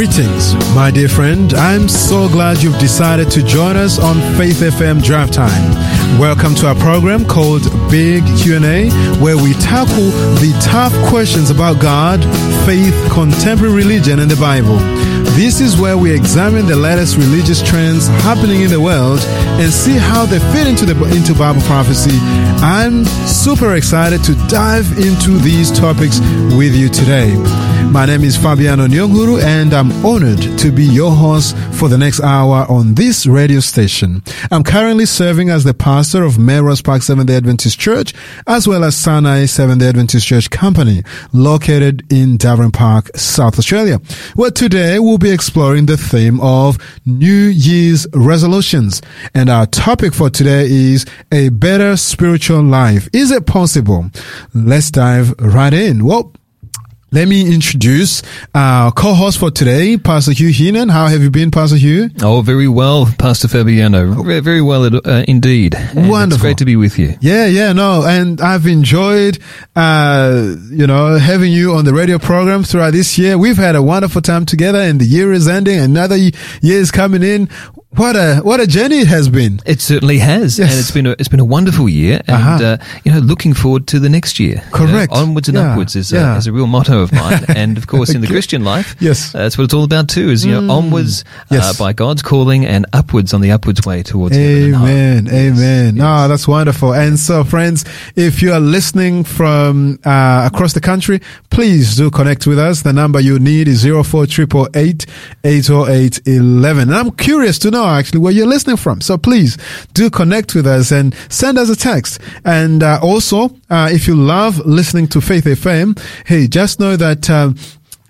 Greetings, my dear friend. I'm so glad you've decided to join us on Faith FM Draft Time. Welcome to our program called Big Q&A, where we tackle the tough questions about God, faith, contemporary religion, and the Bible. This is where we examine the latest religious trends happening in the world and see how they fit into the into Bible prophecy. I'm super excited to dive into these topics with you today. My name is Fabiano Nyonguru and I'm honored to be your host for the next hour on this radio station. I'm currently serving as the pastor of Melrose Park Seventh-day Adventist Church as well as Sinai Seventh-day Adventist Church Company located in Davoren Park, South Australia. Well, today we'll be exploring the theme of New Year's resolutions and our topic for today is a better spiritual life. Is it possible? Let's dive right in. Well, let me introduce our co-host for today, Pastor Hugh Heenan. How have you been, Pastor Hugh? Oh, very well, Pastor Fabiano. Very, very well uh, indeed. And Wonderful. It's great to be with you. Yeah, yeah, no, and I've enjoyed, uh, you know, having you on the radio program throughout this year. We've had a wonderful time together, and the year is ending. Another year is coming in. What a what a journey it has been. It certainly has, Yes. and it's been a, it's been a wonderful year, and Uh-huh. uh, you know, looking forward to the next year. You know, Correct. onwards and Yeah, upwards is, yeah. a, is a real motto of mine, and of course, in the Christian life, Yes. uh, that's what it's all about too. Is you know, onwards Yes. uh, by God's calling, and upwards on the upwards way towards. Amen. Amen. Yes. No, that's wonderful. And so, friends, if you are listening from uh, across the country, please do connect with us. The number you need is 04888 808 11. And I'm curious to know actually where you're listening from. So please do connect with us and send us a text. And uh, also, uh, if you love listening to Faith FM, hey, just know that. Um,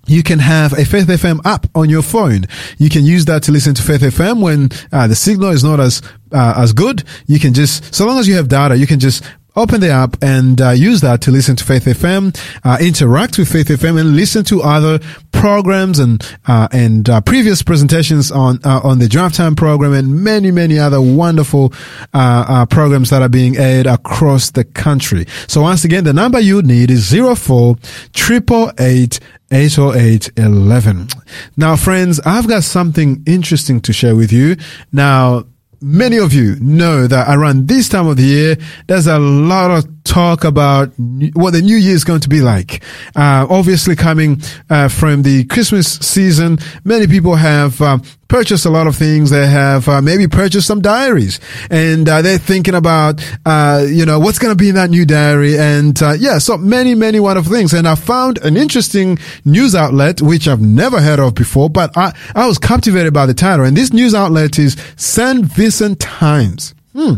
you can have a Faith FM app on your phone. You can use that to listen to Faith FM when uh, the signal is not as uh, as good. You can just, so long as you have data, you can just open the app and uh, use that to listen to Faith FM, uh, interact with Faith FM, and listen to other programs and uh, and uh, previous presentations on uh, on the Draft Time program and many many other wonderful uh, programs that are being aired across the country. So once again, the number you need is zero four triple eight. 80811. Now, friends, I've got something interesting to share with you. Now, many of you know that around this time of the year, there's a lot of talk about what the new year is going to be like. Uh, obviously coming uh, from the Christmas season, many people have uh, purchased a lot of things. They have uh, maybe purchased some diaries and uh, they're thinking about, uh, you know, what's going to be in that new diary. And uh, yeah, so many, many wonderful things. And I found an interesting news outlet, which I've never heard of before, but I, I was captivated by the title. And this news outlet is St. Vincent Times. Hmm.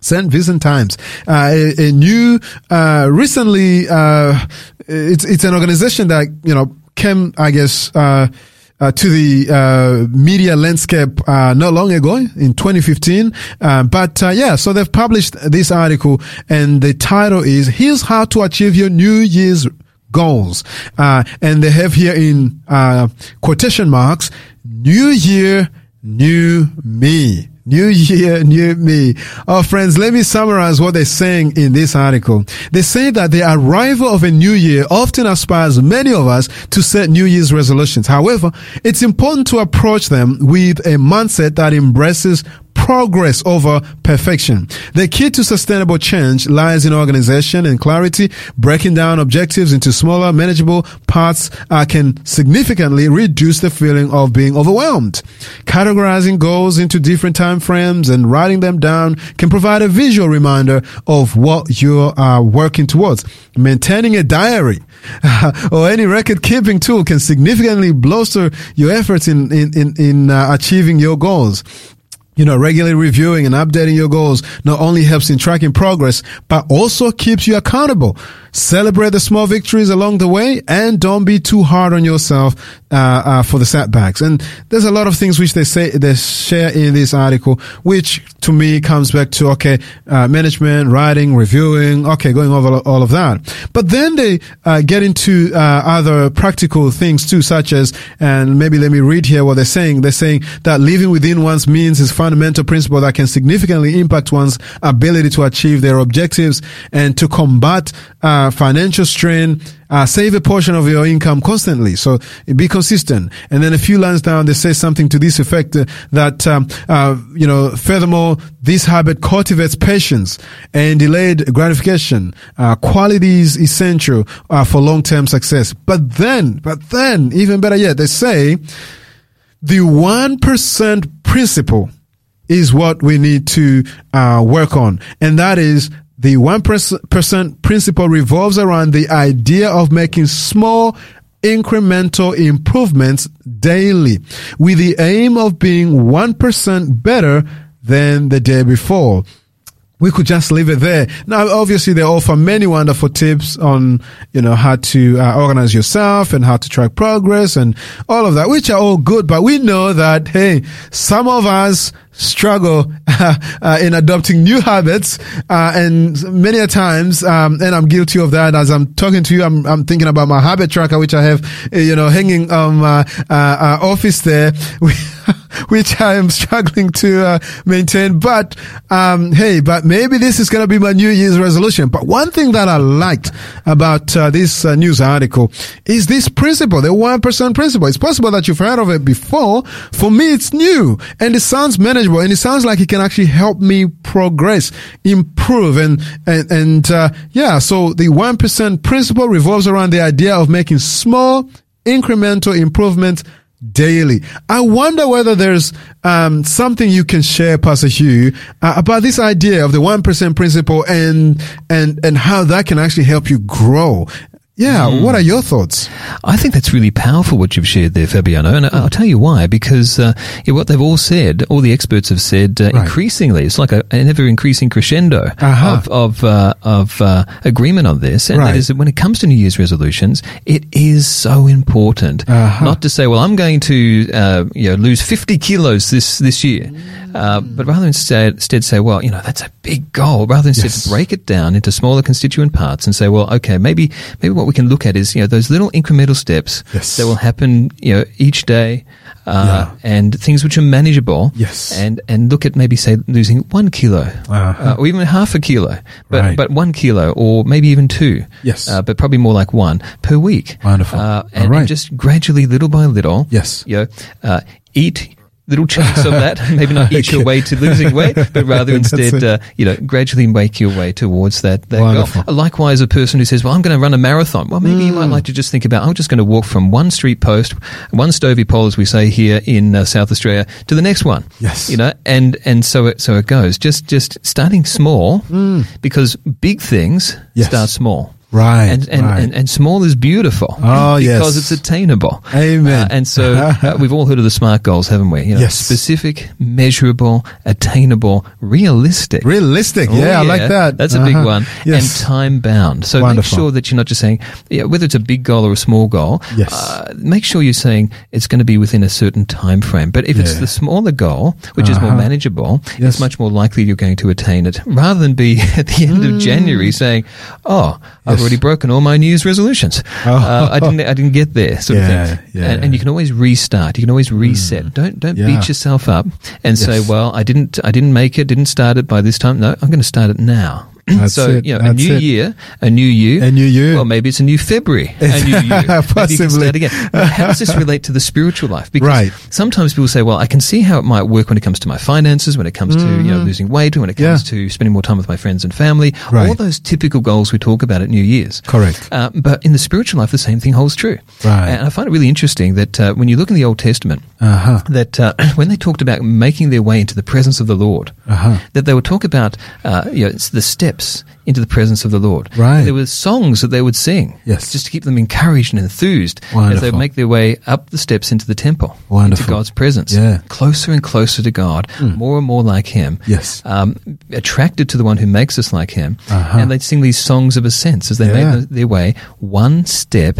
St. Vincent Times, uh, a, a new, uh, recently, uh, it's, it's an organization that, you know, came, I guess, uh, to the uh, media landscape uh, not long ago in 2015. Uh, but uh, yeah, so they've published this article, and the title is "Here's How to Achieve Your New Year's Goals," uh, and they have here in uh, quotation marks "New Year, New Me." New year, new me. Oh, friends, let me summarize what they're saying in this article. They say that the arrival of a new year often aspires many of us to set New Year's resolutions. However, it's important to approach them with a mindset that embraces progress over perfection. The key to sustainable change lies in organization and clarity. Breaking down objectives into smaller, manageable parts uh, can significantly reduce the feeling of being overwhelmed. Categorizing goals into different time frames and writing them down can provide a visual reminder of what you are working towards. Maintaining a diary or any record keeping tool can significantly bolster your efforts in in in, in uh, achieving your goals. You know, regularly reviewing and updating your goals not only helps in tracking progress, but also keeps you accountable. Celebrate the small victories along the way and don't be too hard on yourself, uh, uh, for the setbacks. And there's a lot of things which they say, they share in this article, which to me comes back to, okay, uh, management, writing, reviewing, okay, going over all of that. But then they, uh, get into, uh, other practical things too, such as, and maybe let me read here what they're saying. They're saying that living within one's means is fundamental principle that can significantly impact one's ability to achieve their objectives and to combat, uh, uh, financial strain, uh, save a portion of your income constantly. So be consistent. And then a few lines down, they say something to this effect uh, that, um, uh, you know, furthermore, this habit cultivates patience and delayed gratification. Uh, quality is essential uh, for long-term success. But then, but then, even better yet, they say the 1% principle is what we need to uh, work on. And that is the 1% principle revolves around the idea of making small incremental improvements daily with the aim of being 1% better than the day before we could just leave it there. Now, obviously, they offer many wonderful tips on, you know, how to uh, organize yourself and how to track progress and all of that, which are all good. But we know that, hey, some of us struggle uh, in adopting new habits, uh, and many a times, um, and I'm guilty of that. As I'm talking to you, I'm, I'm thinking about my habit tracker, which I have, you know, hanging on my uh, office there. which I am struggling to uh, maintain. But um, hey, but maybe this is going to be my New Year's resolution. But one thing that I liked about uh, this uh, news article is this principle, the one percent principle. It's possible that you've heard of it before. For me, it's new and it sounds manageable, and it sounds like it can actually help me progress, improve, and and and uh, yeah. So the one percent principle revolves around the idea of making small incremental improvements daily. I wonder whether there's um, something you can share, Pastor Hugh, uh, about this idea of the one percent principle and and and how that can actually help you grow. Yeah, mm. what are your thoughts? I think that's really powerful what you've shared there, Fabiano, and I'll tell you why. Because uh, what they've all said, all the experts have said, uh, right. increasingly, it's like a, an ever increasing crescendo uh-huh. of of, uh, of uh, agreement on this, and right. that is that when it comes to New Year's resolutions, it is so important uh-huh. not to say, "Well, I'm going to uh, you know lose 50 kilos this this year," mm. but rather instead, instead say, "Well, you know that's a big goal." Rather instead yes. break it down into smaller constituent parts and say, "Well, okay, maybe maybe." what we can look at is, you know, those little incremental steps yes. that will happen, you know, each day, uh, yeah. and things which are manageable. Yes. And, and look at maybe say losing one kilo, uh-huh. uh, or even half a kilo, but, right. but one kilo or maybe even two. Yes. Uh, but probably more like one per week. Wonderful. Uh, and, and, just gradually, little by little. Yes. You know, uh, eat little chunks of that. Maybe not eat your way to losing weight, but rather instead, uh, you know, gradually make your way towards that, that goal. Likewise, a person who says, well, I'm going to run a marathon. Well, maybe mm. you might mm. like to just think about, I'm just going to walk from one street post, one Stobie pole, as we say here in uh, South Australia, to the next one. Yes. You know, and, and so it, so it goes. Just, just starting small mm. because big things yes. start small. Right and and, right. and, and, small is beautiful. Oh, because yes. Because it's attainable. Amen. Uh, and so uh, we've all heard of the SMART goals, haven't we? You know, yes. Specific, measurable, attainable, realistic. Realistic. Yeah, oh, yeah. I like that. That's uh-huh. a big uh-huh. one. Yes. And time bound. So Wonderful. make sure that you're not just saying, yeah, whether it's a big goal or a small goal, yes. Uh, make sure you're saying it's going to be within a certain time frame. But if yeah. it's the smaller goal, which uh-huh. is more uh-huh. manageable, yes. it's much more likely you're going to attain it rather than be at the end mm. of January saying, oh, I've already broken all my New Year's resolutions. Oh. Uh, I didn't. I didn't get there. Sort yeah, of thing. Yeah. And, and, you can always restart. You can always reset. Mm. Don't don't beat yourself up and yes. say, "Well, I didn't. I didn't make it. Didn't start it by this time." No, I'm going to start it now. That's so, it. you know, That's a new it. year, a new you. A new you. Well, maybe it's a new February. A new you. Possibly. you can start again. how does this relate to the spiritual life? Because right. sometimes people say, well, I can see how it might work when it comes to my finances, when it comes mm-hmm. to, you know, mm-hmm. losing weight, when it comes yeah. to spending more time with my friends and family. Right. All those typical goals we talk about at New Year's. Correct. Uh, but in the spiritual life, the same thing holds true. Right. And I find it really interesting that uh, when you look in the Old Testament, uh-huh. that uh, when they talked about making their way into the presence of the Lord, uh-huh. that they would talk about, uh, you know, the steps into the presence of the Lord. Right. There were songs that they would sing. Yes. Just to keep them encouraged and enthused Wonderful. as they would make their way up the steps into the temple. Wonderful. Into God's presence. Yeah. Closer and closer to God. Mm. More and more like Him. Yes. Um, attracted to the one who makes us like Him. Uh-huh. And they'd sing these songs of ascents as they yeah. made their way one step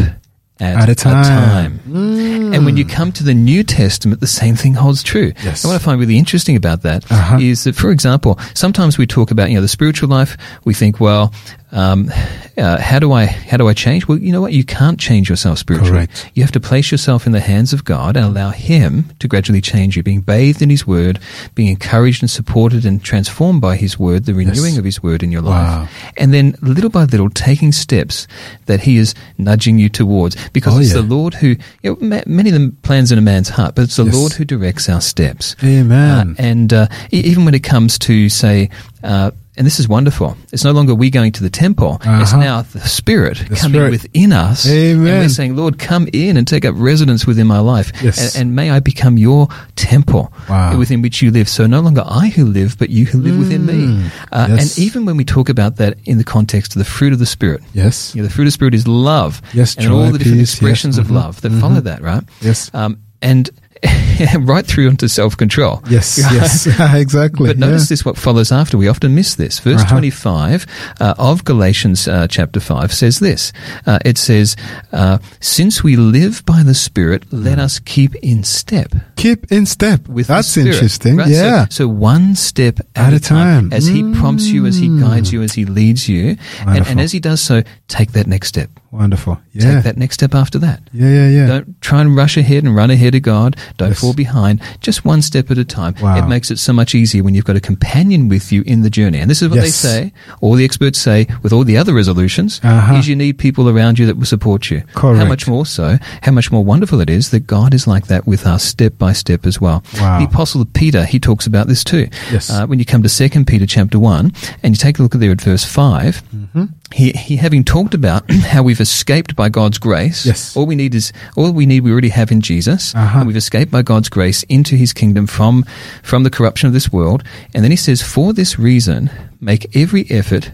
at, at a time. Time. Mm. And when you come to the New Testament, the same thing holds true. Yes. And what I find really interesting about that uh-huh. is that, for example, sometimes we talk about, you know, the spiritual life. We think, well, um, uh, how do I how do I change? Well, you know what? You can't change yourself spiritually. Correct. You have to place yourself in the hands of God and allow Him to gradually change you, being bathed in His Word, being encouraged and supported and transformed by His Word, the renewing Yes. of His Word in your Wow. life, and then little by little taking steps that He is nudging you towards, because Oh, it's yeah. the Lord who you know, ma- many of the plans in a man's heart, but it's the Yes. Lord who directs our steps. Amen. Uh, and uh, e- even when it comes to, say, uh, and this is wonderful, it's no longer we going to the temple, it's Uh-huh. now the Spirit The coming Spirit. within us. And Amen. we're saying, Lord, come in and take up residence within my life. Yes. And, and may I become your temple Wow. within which you live. So no longer I who live, but you who live within me. Uh, Mm. Yes. And even when we talk about that in the context of the fruit of the Spirit, yes. you know, the fruit of the Spirit is love. Yes, and joy, all the different peace, yes, expressions of love that follow that, right? Yes. Um, and right through into self control. Yes. Yes. exactly. But notice yeah. this what follows after. We often miss this. Verse Uh-huh. 25 uh, of Galatians uh, chapter 5 says this. Uh, it says, uh, Since we live by the Spirit, let us keep in step Keep in step. with That's the Spirit. interesting. Right? Yeah. So, one step at, At a time. time. As He prompts you, as He guides you, as He leads you. And, and as He does so, take that next step. Wonderful. Yeah. Take that next step after that. Yeah. Yeah. Yeah. Don't try and rush ahead and run ahead of God. Don't Yes. fall behind. Just one step at a time. Wow. It makes it so much easier when you've got a companion with you in the journey. And this is what they say, all the experts say, with all the other resolutions, Uh-huh. is you need people around you that will support you. Correct. How much more so, how much more wonderful it is that God is like that with us step by step as well. Wow. The Apostle Peter, he talks about this too. Yes. Uh, when you come to 2 Peter chapter 1, and you take a look at there at verse 5, Mm-hmm. He, he having talked about how we've escaped by God's grace. Yes. All we need is all we need we already have in Jesus. Uh-huh. And we've escaped by God's grace into his kingdom from from the corruption of this world. And then he says, For this reason, make every effort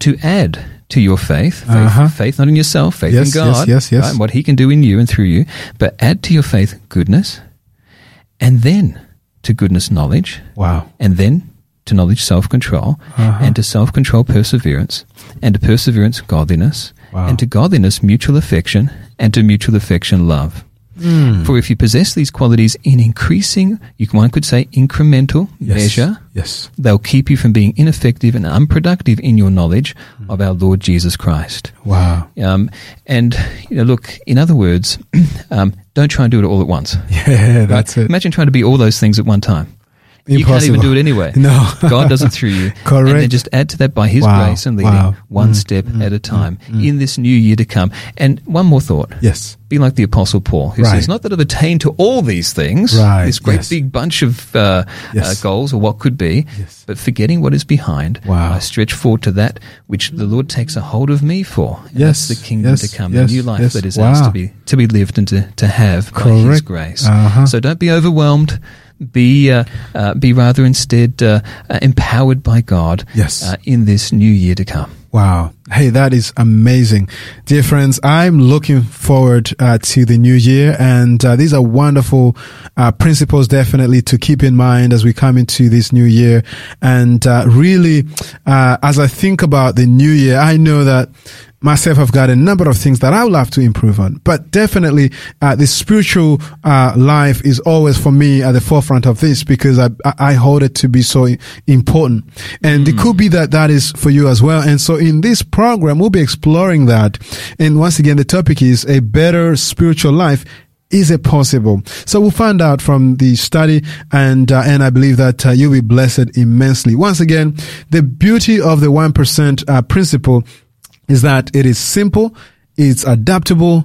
to add to your faith, faith, Uh-huh. faith not in yourself, faith Yes, in God, yes, yes, yes. right, and what he can do in you and through you, but add to your faith goodness, and then to goodness knowledge, Wow. and then to knowledge self control, Uh-huh. and to self control perseverance, and to perseverance godliness, Wow. and to godliness mutual affection, and to mutual affection love. Hmm. For if you possess these qualities in increasing, you can, one could say incremental Yes. measure, Yes. they'll keep you from being ineffective and unproductive in your knowledge of our Lord Jesus Christ. Wow. Um, and you know, look, in other words, um, don't try and do it all at once. Yeah. That's Right? it. Imagine trying to be all those things at one time. You can't even do it anyway. No. God does it through you. And Correct. then just add to that by His Wow. grace and leading, Wow. one Mm, step mm, at a time mm, in this new year to come. And one more thought. Yes. Be like the Apostle Paul, who Right. says, Not that I've attained to all these things, Right, this great yes. big bunch of uh, Yes. uh, goals or what could be, Yes. but forgetting what is behind, Wow. I stretch forward to that which the Lord takes a hold of me for. And Yes, that's the kingdom to come, the new life that is ours to be, to be lived and to, to have by His grace. Uh-huh. So don't be overwhelmed. Be uh, uh, be rather instead uh, uh, empowered by God Yes. uh, in this new year to come. Wow. Hey, that is amazing. Dear friends, I'm looking forward uh, to the new year and uh, these are wonderful uh, principles definitely to keep in mind as we come into this new year. And uh, really, uh, as I think about the new year, I know that myself have got a number of things that I would love to improve on, but definitely uh, the spiritual uh, life is always for me at the forefront of this because I, I hold it to be so important, and it could be that that is for you as well. And so in this program, we'll be exploring that. And once again, the topic is a better spiritual life. Is it possible? So we'll find out from the study, and uh, and I believe that uh, you'll be blessed immensely. Once again, the beauty of the one percent uh, principle is that it is simple, it's adaptable,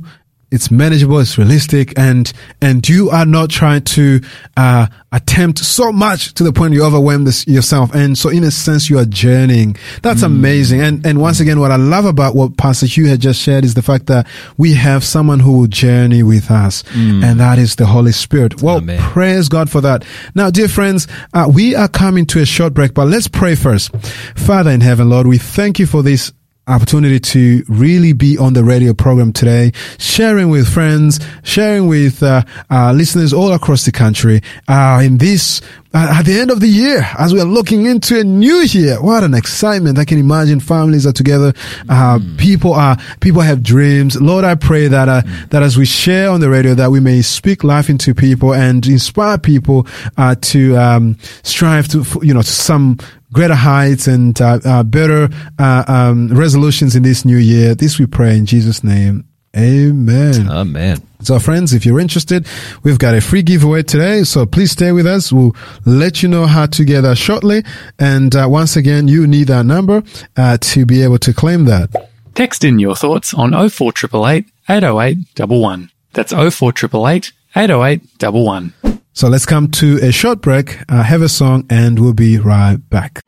it's manageable, it's realistic, and and you are not trying to uh, attempt so much to the point you overwhelm this yourself. And so, in a sense, you are journeying. That's amazing. And and once again, what I love about what Pastor Hugh had just shared is the fact that we have someone who will journey with us, and that is the Holy Spirit. Well, Amen. praise God for that. Now, dear friends, uh, we are coming to a short break, but let's pray first. Father in heaven, Lord, we thank you for this opportunity to really be on the radio program today, sharing with friends, sharing with uh, uh, listeners all across the country. Uh, in this, uh, at the end of the year, as we are looking into a new year, what an excitement! I can imagine families are together, uh, people are people have dreams. Lord, I pray that uh, that as we share on the radio, that we may speak life into people and inspire people uh, to um, strive to you know to some greater heights and uh, uh, better uh, um, resolutions in this new year. This we pray in Jesus' name. Amen. Amen. So, friends, if you're interested, we've got a free giveaway today. So please stay with us. We'll let you know how to get that shortly. And uh, once again, you need that number uh, to be able to claim that. Text in your thoughts on 04888 808 11. That's 04888 808 11. So let's come to a short break, uh, have a song, and we'll be right back.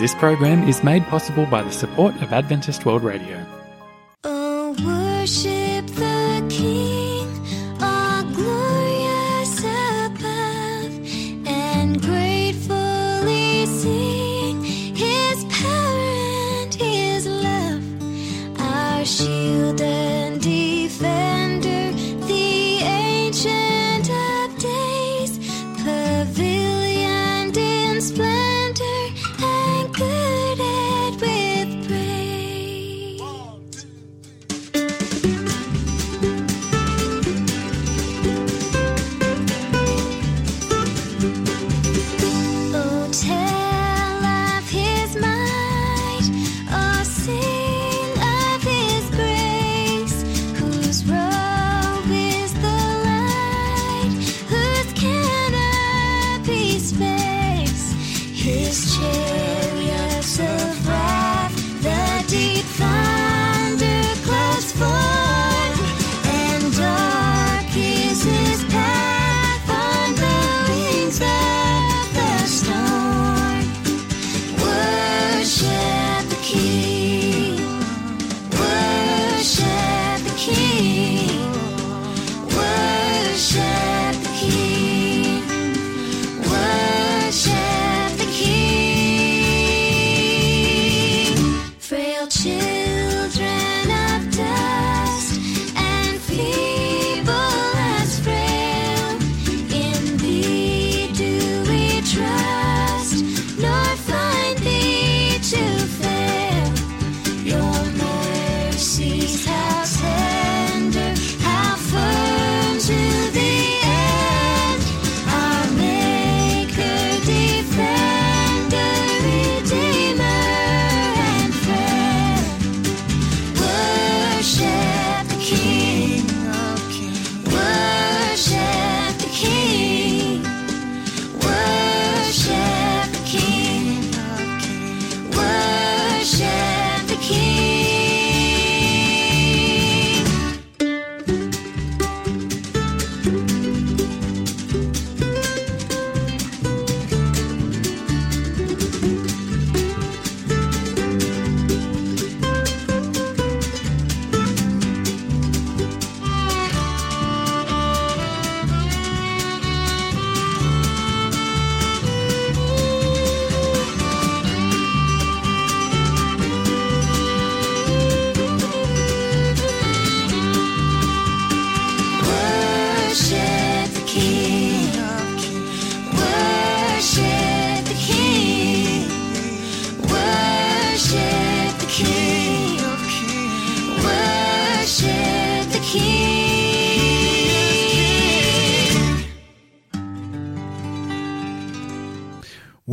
This program is made possible by the support of Adventist World Radio. Oh, worship the King, all glorious above, and gratefully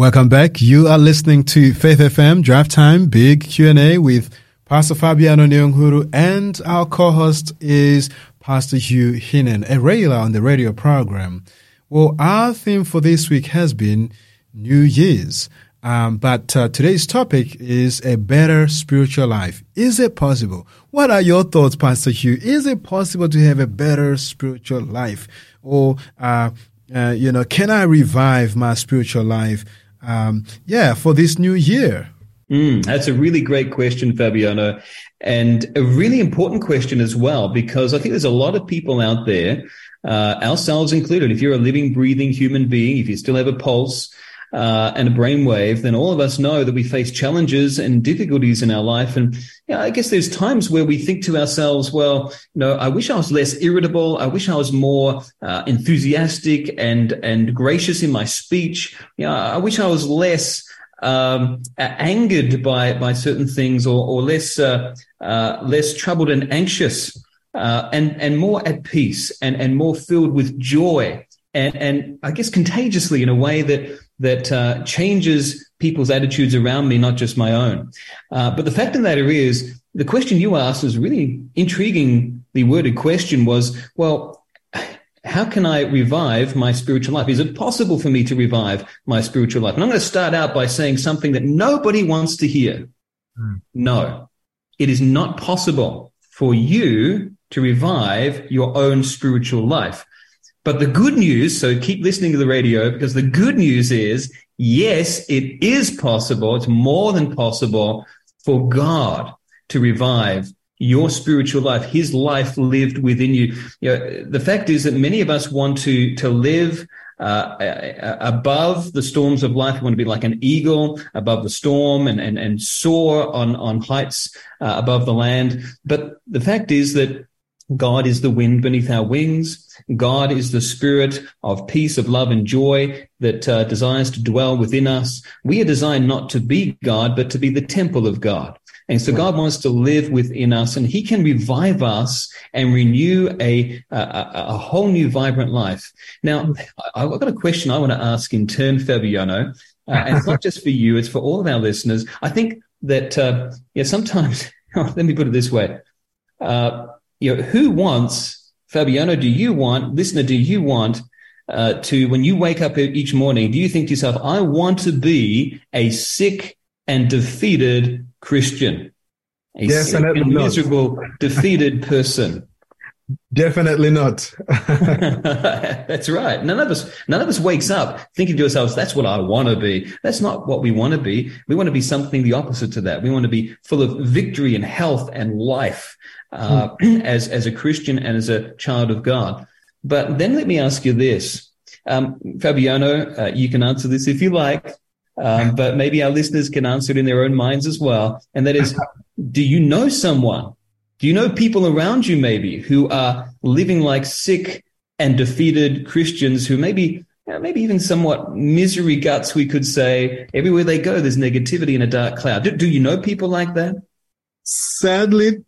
Welcome back. You are listening to Faith FM Draft Time Big Q&A with Pastor Fabiano Nyonguru and our co-host is Pastor Hugh Heenan, a regular on the radio program. Well, our theme for this week has been New Year's. Um, but uh, today's topic is a better spiritual life. Is it possible? What are your thoughts, Pastor Hugh? Is it possible to have a better spiritual life? Or, uh, uh, you know, can I revive my spiritual life? Um, yeah, for this new year. Mm, that's a really great question, Fabiano, and a really important question as well, because I think there's a lot of people out there, uh, ourselves included. If you're a living, breathing human being, if you still have a pulse, uh, and a brainwave, then all of us know that we face challenges and difficulties in our life. And yeah, I guess there's times where we think to ourselves, well, you know, I wish I was less irritable. I wish I was more uh, enthusiastic and and gracious in my speech. Yeah, I wish I was less um, angered by by certain things or, or less uh, uh, less troubled and anxious. Uh, and and more at peace and and more filled with joy and and I guess contagiously in a way that that uh, changes people's attitudes around me, not just my own. Uh, but the fact of the matter is, the question you asked was really intriguingly worded question was, well, how can I revive my spiritual life? Is it possible for me to revive my spiritual life? And I'm going to start out by saying something that nobody wants to hear. Mm. No, it is not possible for you to revive your own spiritual life. But the good news, so keep listening to the radio because the good news is, yes, it is possible. It's more than possible for God to revive your spiritual life, his life lived within you. you know, the fact is that many of us want to, to live uh, above the storms of life. We want to be like an eagle above the storm and, and, and soar on, on heights uh, above the land. But the fact is that God is the wind beneath our wings. God is the spirit of peace, of love and joy that uh, desires to dwell within us. We are designed not to be God, but to be the temple of God. And so God wants to live within us and he can revive us and renew a, a, a whole new vibrant life. Now, I've got a question I want to ask in turn, Fabiano. Uh, and it's not just for you, it's for all of our listeners. I think that, uh, yeah, sometimes, let me put it this way. Uh, you know, who wants, Fabiano, do you want, listener, do you want uh, to, when you wake up each morning, do you think to yourself, I want to be a sick and defeated Christian, a Definitely miserable, defeated person. Definitely not. that's right. None of us, none of us wakes up thinking to ourselves, that's what I want to be. That's not what we want to be. We want to be something the opposite to that. We want to be full of victory and health and life, uh, mm. as, as a Christian and as a child of God. But then let me ask you this. Um, Fabiano, uh, you can answer this if you like. Um, but maybe our listeners can answer it in their own minds as well. And that is, do you know someone? Do you know people around you maybe who are living like sick and defeated Christians who maybe maybe even somewhat misery guts, we could say. Everywhere they go, there's negativity in a dark cloud. Do, do you know people like that? Sadly,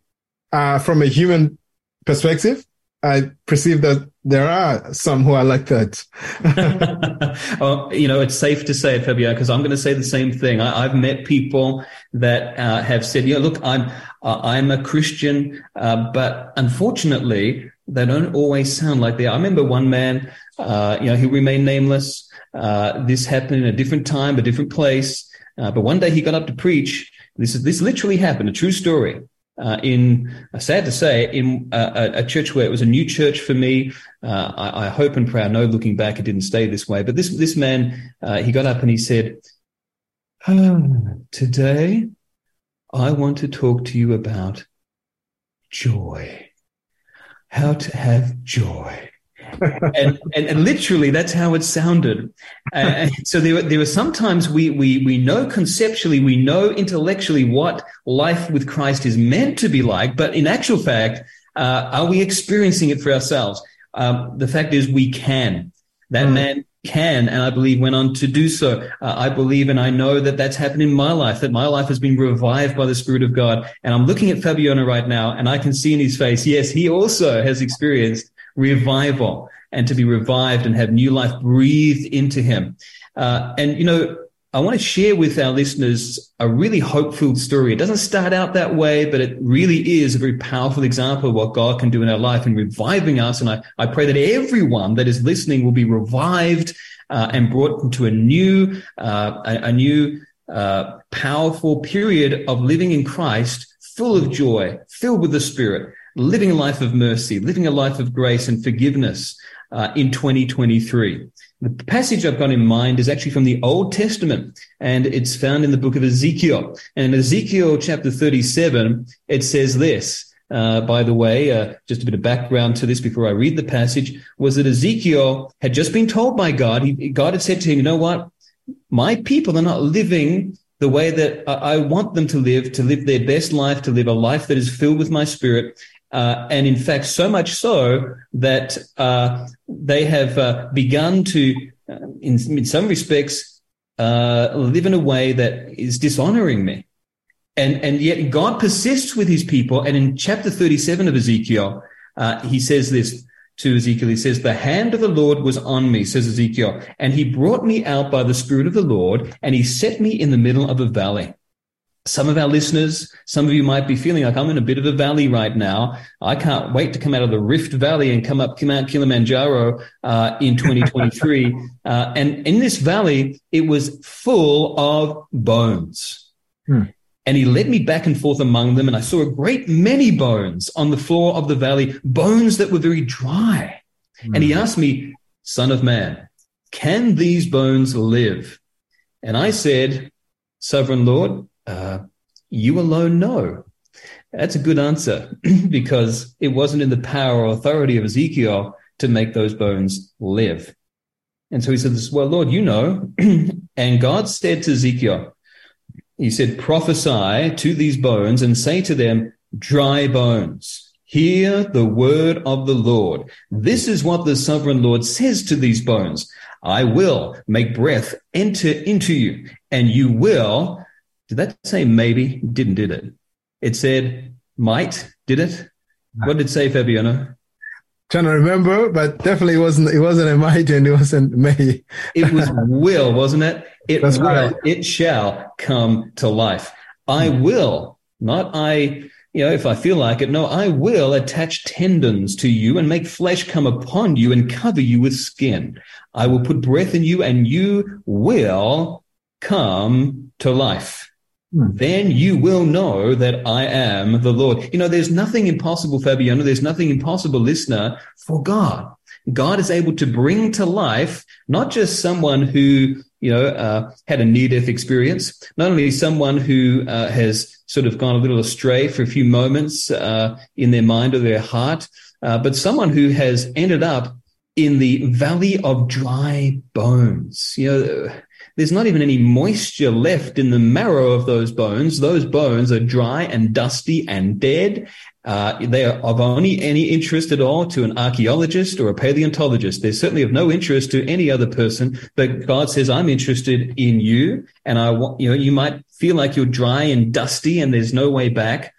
uh, from a human perspective, I perceive that there are some who are like that. well, you know, it's safe to say Fabio, because I'm going to say the same thing. I, have met people that uh, have said, "Yeah, look, I'm uh, I'm a Christian, uh, but unfortunately, they don't always sound like they are." I remember one man, uh, you know, he remained nameless. Uh, this happened in a different time, a different place, uh, but one day he got up to preach. This is this literally happened, a true story uh, in, uh, sad to say, in uh, a, a, church where it was a new church for me. Uh, I, I, hope and pray. I know looking back, it didn't stay this way. But this this man, uh, he got up and he said, oh, "Today, I want to talk to you about joy. How to have joy." And, and, and literally that's how it sounded. Uh, so there, there are sometimes we, we, we know conceptually, we know intellectually what life with Christ is meant to be like, but in actual fact, uh, are we experiencing it for ourselves? Um, the fact is we can. That mm. man can, and I believe went on to do so. Uh, I believe and I know that that's happened in my life, that my life has been revived by the Spirit of God. And I'm looking at Fabiano right now, and I can see in his face, yes, he also has experienced revival and to be revived and have new life breathed into him. Uh, and, you know, I want to share with our listeners a really hope-filled story. It doesn't start out that way, but it really is a very powerful example of what God can do in our life in reviving us. And I, I pray that everyone that is listening will be revived uh, and brought into a new, uh, a, a, new, uh, powerful period of living in Christ, full of joy, filled with the Spirit, living a life of mercy, living a life of grace and forgiveness uh, in 2023. The passage I've got in mind is actually from the Old Testament, and it's found in the book of Ezekiel. And Ezekiel chapter 37, it says this. Uh, by the way, uh, just a bit of background to this before I read the passage was that Ezekiel had just been told by God, he, God had said to him, you know what? My people are not living the way that I want them to live, to live their best life, to live a life that is filled with my spirit. Uh, and in fact, so much so that uh, they have uh, begun to, uh, in, in, some respects, uh, live in a way that is dishonoring me. And, and yet God persists with his people. And in chapter 37 of Ezekiel, uh, he says this to Ezekiel. He says, the hand of the Lord was on me, says Ezekiel, and he brought me out by the spirit of the Lord and he set me in the middle of a valley. Some of our listeners, some of you might be feeling like I'm in a bit of a valley right now. I can't wait to come out of the Rift Valley and come up Mount Kilimanjaro uh, in 2023. uh, and in this valley, it was full of bones. Hmm. And he led me back and forth among them, and I saw a great many bones on the floor of the valley, bones that were very dry. And he asked me, Son of man, can these bones live? And I said, Sovereign Lord, uh, you alone know. That's a good answer because it wasn't in the power or authority of Ezekiel to make those bones live. And so he said, Well, Lord, you know. and God said to Ezekiel, He said, Prophesy to these bones and say to them, Dry bones, hear the word of the Lord. This is what the sovereign Lord says to these bones I will make breath enter into you, and you will. Did that say maybe? Didn't, did it? It said might, did it? What did it say, Fabiano? Trying to remember, but definitely wasn't. It wasn't a might and it wasn't may. It was will, wasn't it? It That's will. right. It shall come to life. I hmm. will, not I, you know, if I feel like it. No, I will attach tendons to you and make flesh come upon you and cover you with skin. I will put breath in you and you will come to life. Hmm. Then you will know that I am the Lord. You know, there's nothing impossible, Fabiano. There's nothing impossible, listener, for God. God is able to bring to life not just someone who, you know, uh, had a near death experience, not only someone who uh, has sort of gone a little astray for a few moments uh, in their mind or their heart, uh, but someone who has ended up in the valley of dry bones. You know, there's not even any moisture left in the marrow of those bones. Those bones are dry and dusty and dead. Uh, they are of only any interest at all to an archaeologist or a paleontologist. They're certainly of no interest to any other person. But God says, "I'm interested in you," and I want you know you might feel like you're dry and dusty and there's no way back.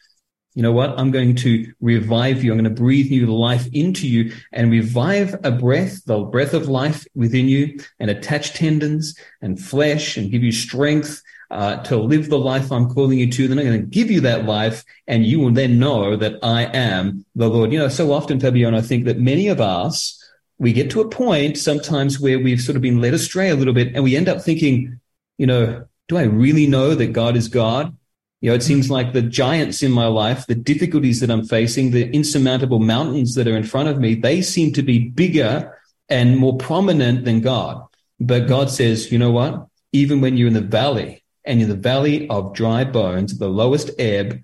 You know what? I'm going to revive you. I'm going to breathe new life into you and revive a breath, the breath of life within you and attach tendons and flesh and give you strength uh, to live the life I'm calling you to. Then I'm going to give you that life and you will then know that I am the Lord. You know, so often, Fabiano, I think that many of us, we get to a point sometimes where we've sort of been led astray a little bit and we end up thinking, you know, do I really know that God is God? You know, it seems like the giants in my life, the difficulties that I'm facing, the insurmountable mountains that are in front of me, they seem to be bigger and more prominent than God. But God says, you know what? Even when you're in the valley and in the valley of dry bones, the lowest ebb,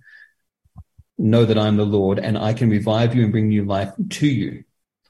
know that I'm the Lord and I can revive you and bring new life to you.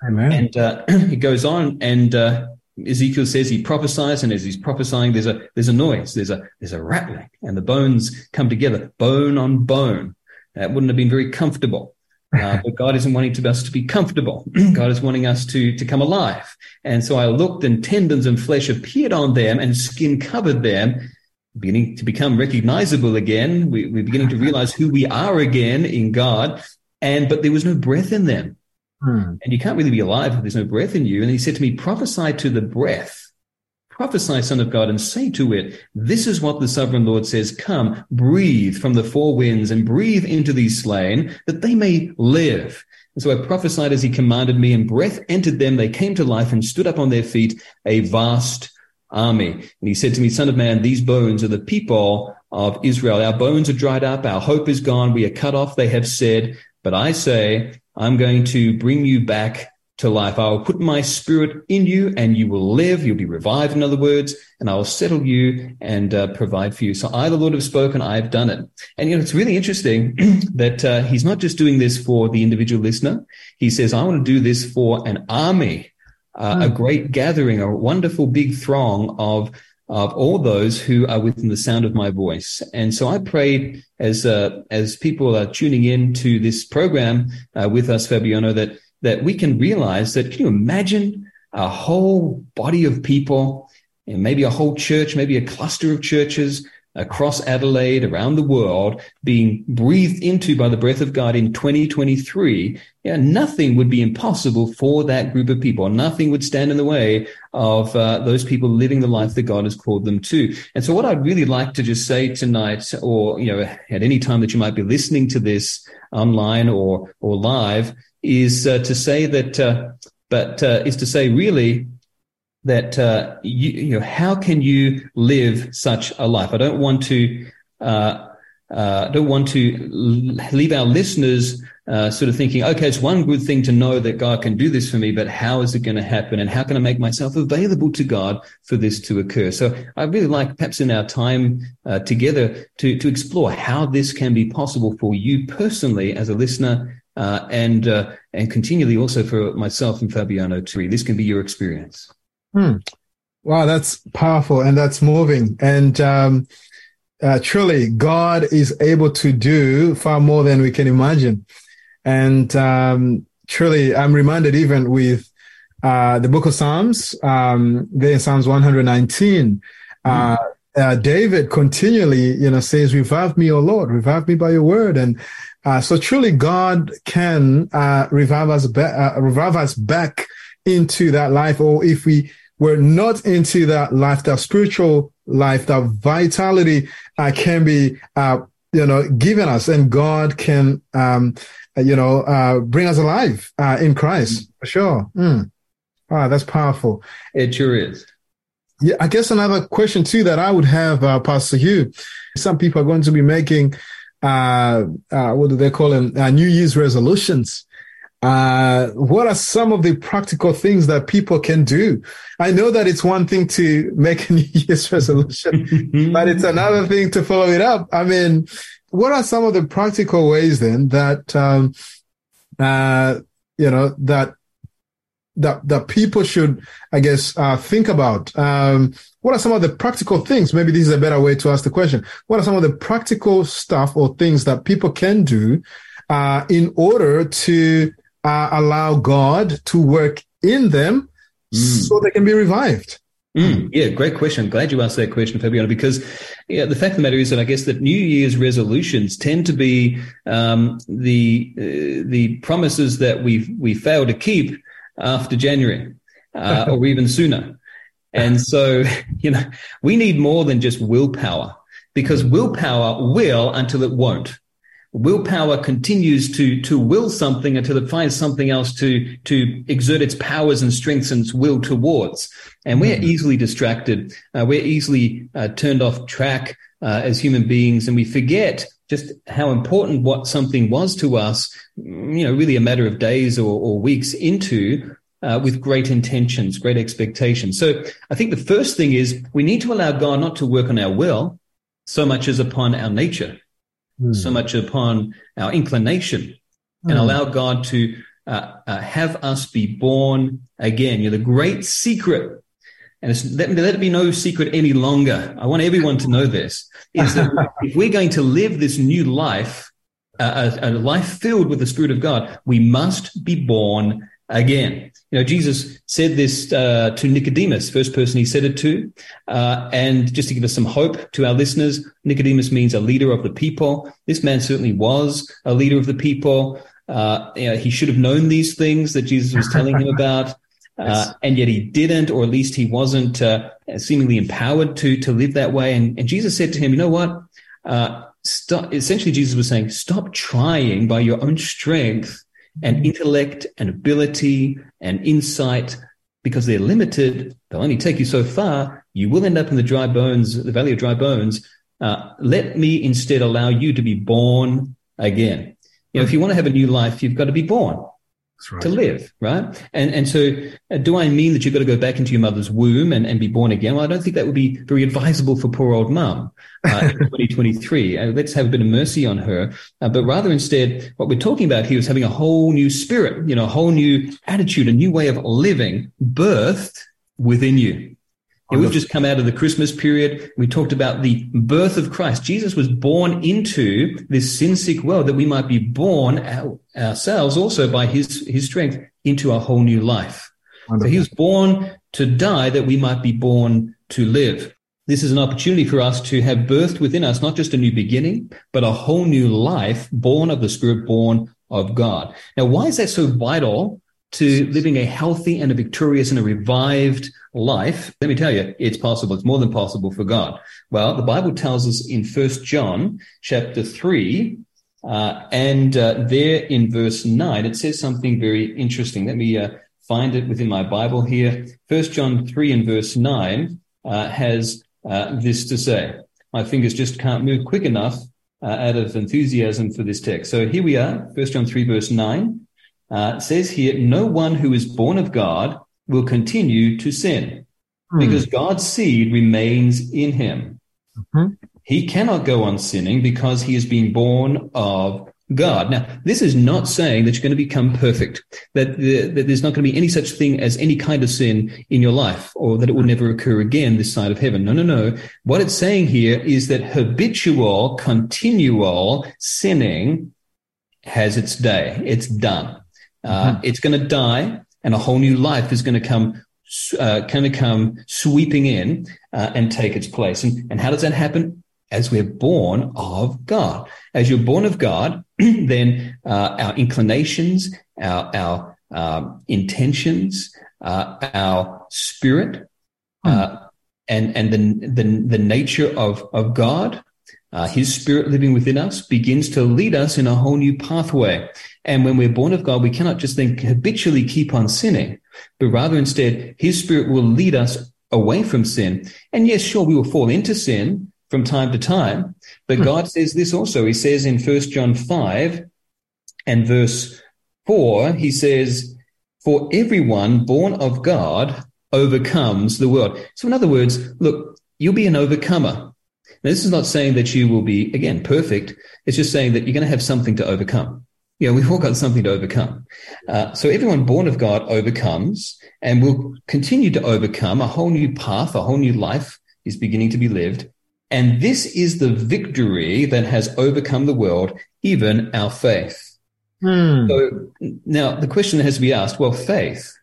Amen. And uh, it goes on, and uh, Ezekiel says he prophesies, and as he's prophesying, there's a there's a noise, there's a there's a rattling, and the bones come together, bone on bone. That wouldn't have been very comfortable. Uh, but God isn't wanting to us to be comfortable. God is wanting us to to come alive. And so I looked, and tendons and flesh appeared on them, and skin covered them, beginning to become recognizable again. We, we're beginning to realize who we are again in God. And but there was no breath in them. Hmm. And you can't really be alive if there's no breath in you. And he said to me, prophesy to the breath, prophesy, son of God, and say to it, this is what the sovereign Lord says, come, breathe from the four winds and breathe into these slain that they may live. And so I prophesied as he commanded me and breath entered them. They came to life and stood up on their feet, a vast army. And he said to me, son of man, these bones are the people of Israel. Our bones are dried up. Our hope is gone. We are cut off. They have said, but I say, I'm going to bring you back to life. I will put my spirit in you and you will live. You'll be revived, in other words, and I will settle you and uh, provide for you. So I, the Lord, have spoken. I have done it. And, you know, it's really interesting that uh, he's not just doing this for the individual listener. He says, I want to do this for an army, uh, a great gathering, a wonderful big throng of of all those who are within the sound of my voice. And so I prayed as uh, as people are tuning in to this program uh, with us, Fabiano, that that we can realize that. Can you imagine a whole body of people, and maybe a whole church, maybe a cluster of churches, across Adelaide, around the world, being breathed into by the breath of God in 2023, yeah, nothing would be impossible for that group of people. Nothing would stand in the way of uh, those people living the life that God has called them to. And so, what I'd really like to just say tonight, or you know, at any time that you might be listening to this online or or live, is uh, to say that, uh, but uh, is to say really that uh, you, you, know how can you live such a life? I don't want to uh, uh, don't want to leave our listeners uh, sort of thinking, okay, it's one good thing to know that God can do this for me, but how is it going to happen, and how can I make myself available to God for this to occur? So I really like perhaps in our time uh, together to to explore how this can be possible for you personally as a listener. Uh, and and continually also for myself and Fabiano too. This can be your experience. Hmm. Wow, that's powerful and that's moving. And um, uh, truly, God is able to do far more than we can imagine. And um, truly, I'm reminded even with uh, the book of Psalms, um, there in Psalms 119, uh, mm. uh, David continually, you know, says, "Revive me, O Lord, revive me by your word." And uh, so, truly, God can uh, revive us, ba- uh, revive us back into that life, or if we were not into that life, that spiritual life, that vitality uh, can be, uh, you know, given us, and God can, um, uh, you know, uh, bring us alive uh, in Christ for sure. Mm. Wow, that's powerful. It sure is. Yeah, I guess another question too that I would have, uh, Pastor Hugh. Some people are going to be making, what do they call them? New Year's resolutions. Uh, what are some of the practical things that people can do? I know that it's one thing to make a New Year's resolution, but it's another thing to follow it up. I mean, what are some of the practical ways then that, um, uh, you know, that, that, that people should, I guess, uh, think about? Um, what are some of the practical things? Maybe this is a better way to ask the question. What are some of the practical stuff or things that people can do, uh, in order to, uh, allow God to work in them mm. so they can be revived? Mm, yeah, great question. Glad you asked that question, Fabiano, because yeah, the fact of the matter is that I guess that New Year's resolutions tend to be um, the uh, the promises that we we fail to keep after January uh, or even sooner. And so, you know, we need more than just willpower because willpower will until it won't willpower continues to to will something until it finds something else to to exert its powers and strengths and its will towards. And we're mm-hmm. easily distracted. Uh, we're easily uh, turned off track uh, as human beings. And we forget just how important what something was to us you know really a matter of days or, or weeks into uh, with great intentions great expectations. So i think the first thing is we need to allow god not to work on our will so much as upon our nature mm. so much upon our inclination mm. and hmm. allow God to uh, uh, have us be born again. You know, the great secret, and let, let it be no secret any longer. I want everyone to know this is that if we're going to live this new life, uh, a, a life filled with the Spirit of God, we must be born again. You know, Jesus said this uh, to Nicodemus, first person he said it to. Uh, and just to give us some hope to our listeners, Nicodemus means a leader of the people. This man certainly was a leader of the people. Uh, you know, he should have known these things that Jesus was telling him about. Uh, and yet he didn't, or at least he wasn't uh, seemingly empowered to to live that way. And, and Jesus said to him, "You know what? Uh, stop." Essentially, Jesus was saying, "Stop trying by your own strength and intellect and ability and insight because they're limited. They'll only take you so far. You will end up in the dry bones, the valley of dry bones. Uh, let me instead allow you to be born again. You know, if you want to have a new life, you've got to be born right. to live, right? And and so, uh, do I mean that you've got to go back into your mother's womb and, and be born again? Well, I don't think that would be very advisable for poor old mum uh, in 2023. Uh, let's have a bit of mercy on her, uh, but rather instead, what we're talking about here is having a whole new spirit, you know, a whole new attitude, a new way of living, birthed within you. Yeah, we've just come out of the Christmas period. We talked about the birth of Christ. Jesus was born into this sin sick world that we might be born our, ourselves also by his, his strength into a whole new life. Wonderful. So he was born to die that we might be born to live. this is an opportunity for us to have birthed within us not just a new beginning, but a whole new life born of the Spirit, born of God. Now, why is that so vital to living a healthy and a victorious and a revived life? Let me tell you, it's possible. It's more than possible for God. Well, the Bible tells us in First John chapter 3, uh, and uh, there in verse 9, it says something very interesting. Let me uh, find it within my Bible here. First John 3 and verse 9 uh, has uh, this to say. My fingers just can't move quick enough uh, out of enthusiasm for this text. So here we are, First John 3 verse 9. Uh, says here, no one who is born of God will continue to sin Hmm. because God's seed remains in him. Mhm. He cannot go on sinning because he is being born of God. Now, this is not saying that you're going to become perfect, that, the, that there's not going to be any such thing as any kind of sin in your life, or that it will never occur again this side of heaven. No, no, no. What it's saying here is that habitual, continual sinning has its day. It's done. Uh, It's going to die, and a whole new life is going to come uh, kind of come sweeping in uh, and take its place. And, and how does that happen? As we're born of God. As you're born of God, then uh, our inclinations, our, our um, intentions, uh, our spirit, uh, and and the the, the nature of of God, uh, His Spirit living within us, begins to lead us in a whole new pathway. And when we're born of God, we cannot just then habitually keep on sinning, but rather instead, His Spirit will lead us away from sin. And yes, sure, we will fall into sin from time to time, but hmm. God says this also. He says in First John five and verse four, He says, "For everyone born of God overcomes the world." So, in other words, look, you'll be an overcomer. Now, this is not saying that you will be, again, perfect. It's just saying that you're going to have something to overcome. You know, we've all got something to overcome. Uh, so everyone born of God overcomes and will continue to overcome. A whole new path, a whole new life is beginning to be lived. And this is the victory that has overcome the world, even our faith. Hmm. So now the question that has to be asked, well, faith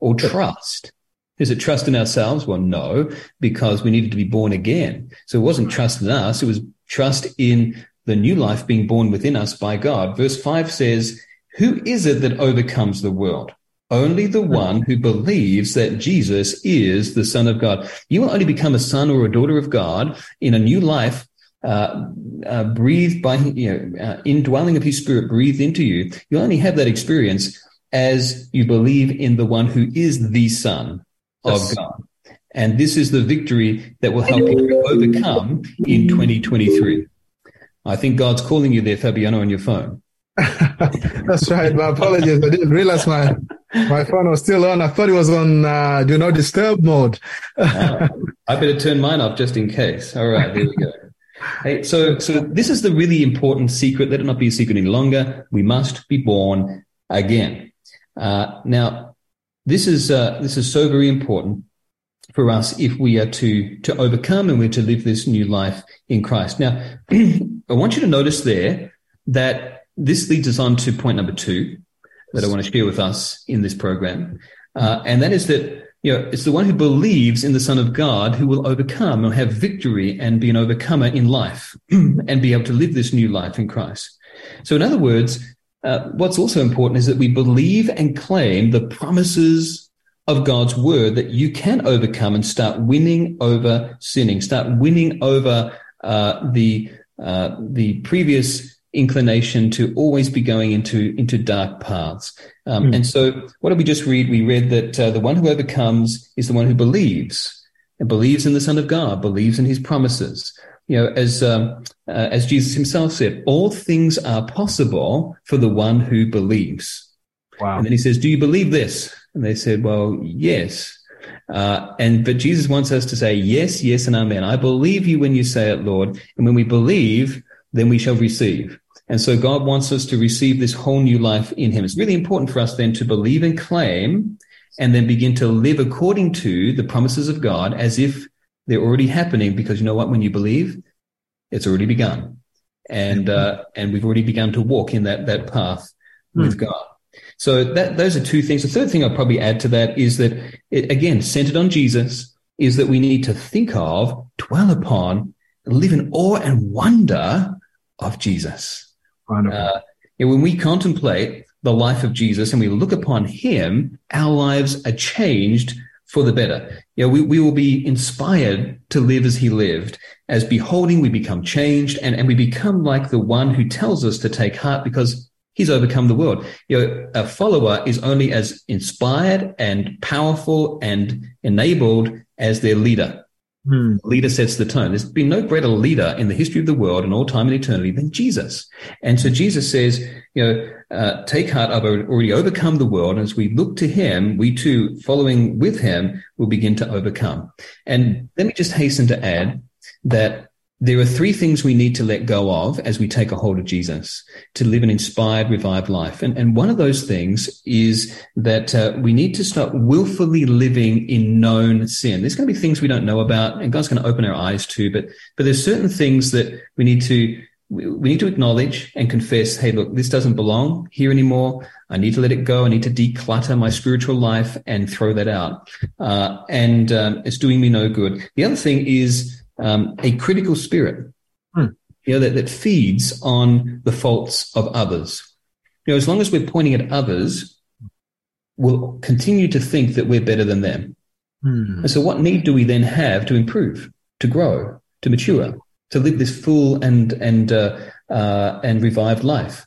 or trust? Is it trust in ourselves? Well, no, because we needed to be born again. So it wasn't trust in us. It was trust in the new life being born within us by God. Verse five says, who is it that overcomes the world? Only the one who believes that Jesus is the son of God. You will only become a son or a daughter of God in a new life uh, uh, breathed by, you know, uh, indwelling of his spirit breathed into you. You'll only have that experience as you believe in the one who is the son of Yes. God. And this is the victory that will help you overcome in 2023. I think God's calling you there, Fabiano, on your phone. That's right. My apologies. I didn't realize my my phone was still on. I thought it was on uh, do not disturb mode. Ah, I better turn mine off just in case. All right, there we go. Hey, so, so this is the really important secret. Let it not be a secret any longer. We must be born again. Uh, now, this is uh, this is so very important for us if we are to to overcome and we're to live this new life in Christ. Now, I want you to notice there that this leads us on to point number two that I want to share with us in this program, uh, and that is that you know it's the one who believes in the Son of God who will overcome or have victory and be an overcomer in life and be able to live this new life in Christ. So, in other words, uh, what's also important is that we believe and claim the promises of God's word that you can overcome and start winning over sinning, start winning over uh, the uh, the previous inclination to always be going into into dark paths. Um, And so, what did we just read? We read that uh, the one who overcomes is the one who believes and believes in the Son of God, believes in His promises. You know, as um, uh, as Jesus Himself said, all things are possible for the one who believes. Wow. And then he says, "Do you believe this?" And they said, "Well, yes." Uh, and but Jesus wants us to say yes, yes, and amen. I believe you when you say it, Lord. And when we believe, then we shall receive. And so God wants us to receive this whole new life in Him. It's really important for us then to believe and claim, and then begin to live according to the promises of God as if they're already happening. Because you know what? When you believe, it's already begun, and uh, and we've already begun to walk in that that path with God. So that those are two things. The third thing I'd probably add to that is that it, again centered on Jesus. is that we need to think of, dwell upon, live in awe and wonder of Jesus. Wonderful. Uh, and when we contemplate the life of Jesus and we look upon him, our lives are changed for the better. You know, we, we will be inspired to live as he lived. As beholding, we become changed and, and we become like the one who tells us to take heart because he's overcome the world. You know, a follower is only as inspired and powerful and enabled as their leader. Hmm. Leader sets the tone. There's been no greater leader in the history of the world in all time and eternity than Jesus. And so Jesus says, you know, uh, take heart, I've already overcome the world. And as we look to him, we too, following with him, will begin to overcome. And let me just hasten to add that there are three things we need to let go of as we take a hold of Jesus to live an inspired, revived life. And, and one of those things is that uh, we need to stop willfully living in known sin. There's going to be things we don't know about, and God's going to open our eyes to, but, but there's certain things that we need to we we need to acknowledge and confess, hey, look, this doesn't belong here anymore. I need to let it go. I need to declutter my spiritual life and throw that out. Uh, and um, it's doing me no good. The other thing is um, a critical spirit, Hmm. you know, that, that feeds on the faults of others. You know, as long as we're pointing at others, we'll continue to think that we're better than them. Hmm. And so, what need do we then have to improve, to grow, to mature, to live this full and and uh, uh, and revived life?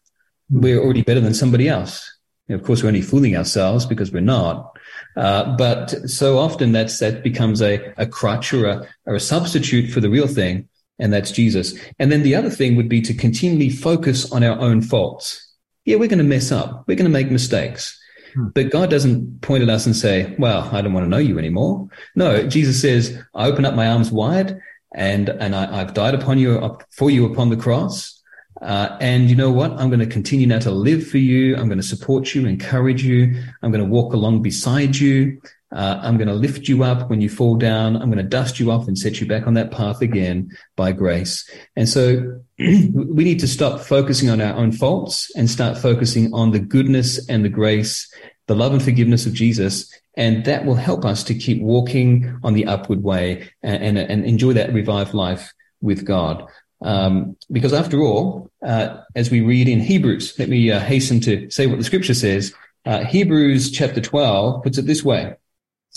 We're already better than somebody else. You know, of course, we're only fooling ourselves because we're not. Uh, but so often that's that becomes a a crutch or a or a substitute for the real thing, and that's Jesus. And then the other thing would be to continually focus on our own faults. Yeah, we're going to mess up. We're going to make mistakes. But God doesn't point at us and say, well, I don't want to know you anymore. No, Jesus says, I open up my arms wide and, and I, I've died upon you, for you upon the cross. Uh, and you know what? I'm going to continue now to live for you. I'm going to support you, encourage you. I'm going to walk along beside you. Uh, I'm going to lift you up when you fall down. I'm going to dust you off and set you back on that path again by grace. And so we need to stop focusing on our own faults and start focusing on the goodness and the grace, the love and forgiveness of Jesus. And that will help us to keep walking on the upward way and, and, and enjoy that revived life with God. Um, because after all, uh, as we read in Hebrews, let me uh, hasten to say what the scripture says. Uh, Hebrews chapter 12 puts it this way.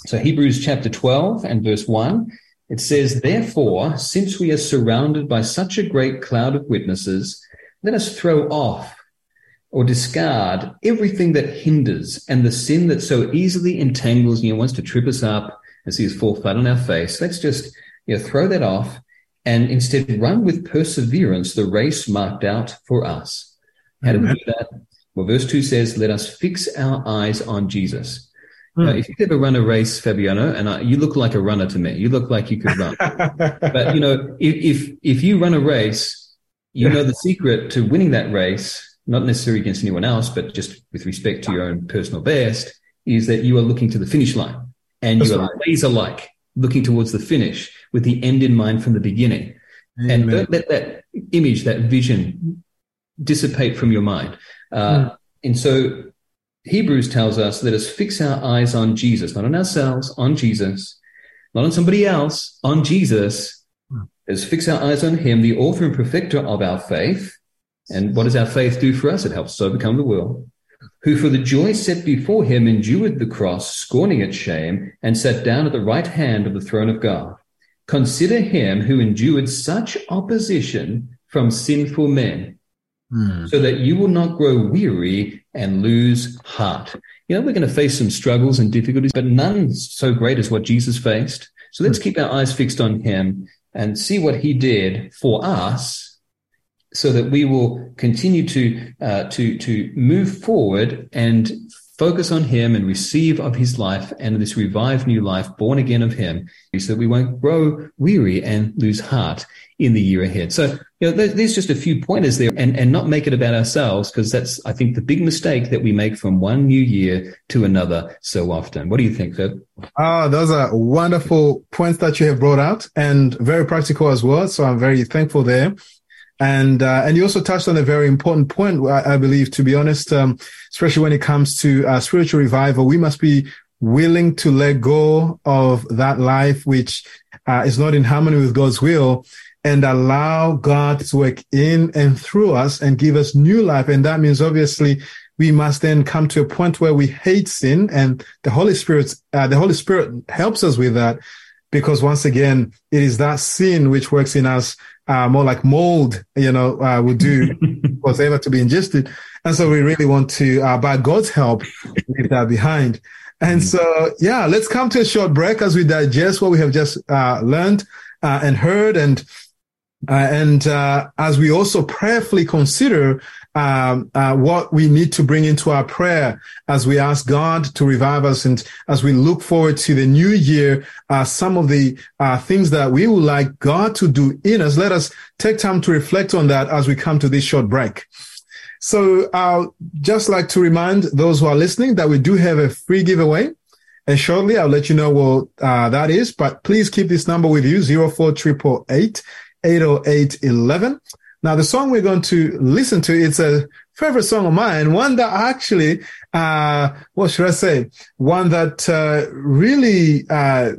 So Hebrews chapter 12 and verse 1, it says, Therefore, since we are surrounded by such a great cloud of witnesses, let us throw off or discard everything that hinders and the sin that so easily entangles, you know, wants to trip us up and see us fall flat on our face. Let's just, you know, throw that off and instead run with perseverance the race marked out for us. How do we do that? Well, verse 2 says, Let us fix our eyes on Jesus. Hmm. Now, if you've ever run a race, Fabiano, and I, you look like a runner to me, you look like you could run. but you know, if, if if you run a race, you know the secret to winning that race, not necessarily against anyone else, but just with respect to your own personal best, is that you are looking to the finish line and That's you are right. laser like looking towards the finish with the end in mind from the beginning. And don't let that image, that vision dissipate from your mind. Uh, And so Hebrews tells us, let us fix our eyes on Jesus, not on ourselves, on Jesus, not on somebody else, on Jesus. Let us fix our eyes on him, the author and perfecter of our faith. And what does our faith do for us? It helps us overcome the world. Who for the joy set before him endured the cross, scorning its shame, and sat down at the right hand of the throne of God. Consider him who endured such opposition from sinful men, so that you will not grow weary and lose heart. You know, we're going to face some struggles and difficulties, but none so great as what Jesus faced. So let's keep our eyes fixed on him and see what he did for us so that we will continue to uh, to to move forward and focus on him and receive of his life and this revived new life born again of him so that we won't grow weary and lose heart in the year ahead so you know there's just a few pointers there and and not make it about ourselves because that's i think the big mistake that we make from one new year to another so often what do you think Feb? Oh, ah, those are wonderful points that you have brought out and very practical as well. So I'm very thankful there. And, uh, and you also touched on a very important point, I, I believe, to be honest, um, especially when it comes to uh, spiritual revival, we must be willing to let go of that life which uh, is not in harmony with God's will and allow God to work in and through us and give us new life. And that means obviously we must then come to a point where we hate sin and the Holy Spirit, uh, the Holy Spirit helps us with that because once again, it is that sin which works in us, uh, more like mold, you know, uh, would do whatever to be ingested. And so we really want to, uh, by God's help, leave that behind. And so, yeah, let's come to a short break as we digest what we have just uh, learned uh, and heard, and uh, and uh, as we also prayerfully consider um, uh, what we need to bring into our prayer as we ask God to revive us, and as we look forward to the new year, uh, some of the things that we would like God to do in us. Let us take time to reflect on that as we come to this short break. So I'll just like to remind those who are listening that we do have a free giveaway. And shortly I'll let you know what uh, that is, but please keep this number with you, 04888 80811. Now the song we're going to listen to, it's a favorite song of mine, one that actually, uh, what should I say? One that, uh, really, uh,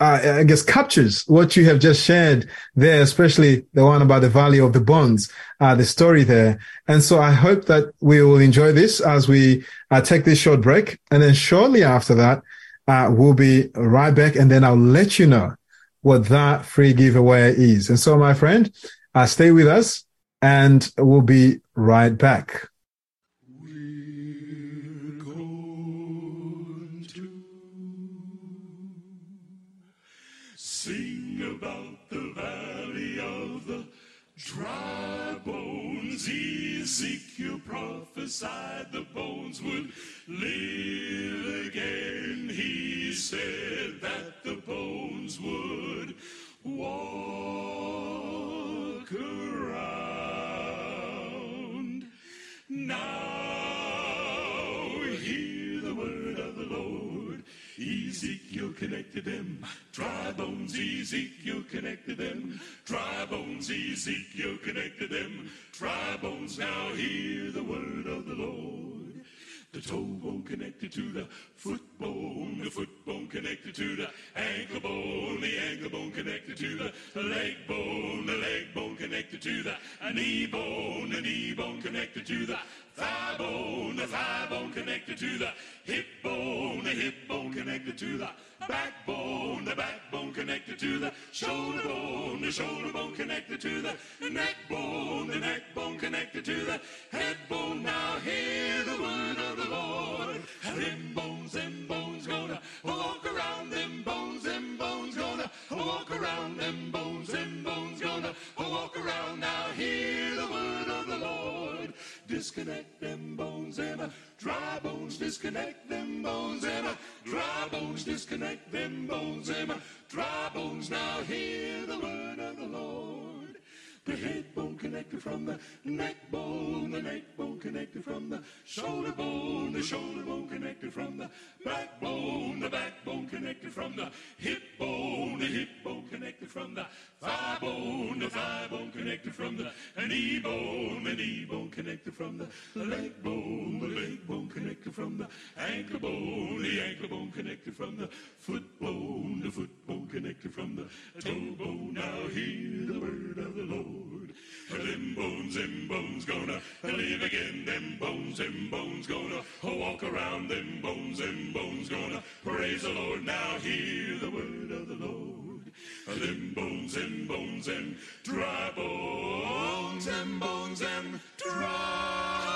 uh, I guess captures what you have just shared there, especially the one about the value of the bonds, uh, the story there. And so I hope that we will enjoy this as we uh, take this short break. And then shortly after that, uh, we'll be right back and then I'll let you know what that free giveaway is. And so, my friend, uh, stay with us and we'll be right back. Sing about the valley of the dry bones. Ezekiel prophesied the bones would live again. He said that the bones would connected them. Dry bones, Ezekiel connected them. Dry bones, now hear the word of the Lord. The toe bone connected to the foot bone, the foot bone connected to the ankle bone, the ankle bone connected to the leg bone, the leg bone connected to the knee bone, the knee bone connected to the thigh bone, the thigh bone connected to the hip bone, the hip bone connected to the backbone, the backbone connected to the shoulder bone, the shoulder bone connected to the neck bone, the neck bone connected to the head bone. Now hear the word of the Lord. Them bones, them bones gonna walk around, them bones, them bones gonna walk around, them bones, them bones gonna walk around. Now hear the word of the Lord. Disconnect them bones, Emma. Dry bones, disconnect them bones, Emma. Dry bones, disconnect them bones, Emma. Dry bones, now hear the word of the Lord. The head bone connected from the neck bone, the neck bone connected from the shoulder bone, the shoulder bone connected from the backbone, the backbone connected from the hip bone, the hip bone connected from the thigh bone, the thigh bone connected from the knee bone, the knee bone connected from the leg bone, the leg bone connected from the ankle bone, the ankle bone connected from the foot bone, the foot bone connected from the toe bone. Now hear the word of the Lord. Them bones, them bones gonna live again. Them bones, them bones gonna walk around. Them bones, them bones gonna praise the Lord. Now hear the word of the Lord. Them bones, them bones, them dry bones, them bones, them dry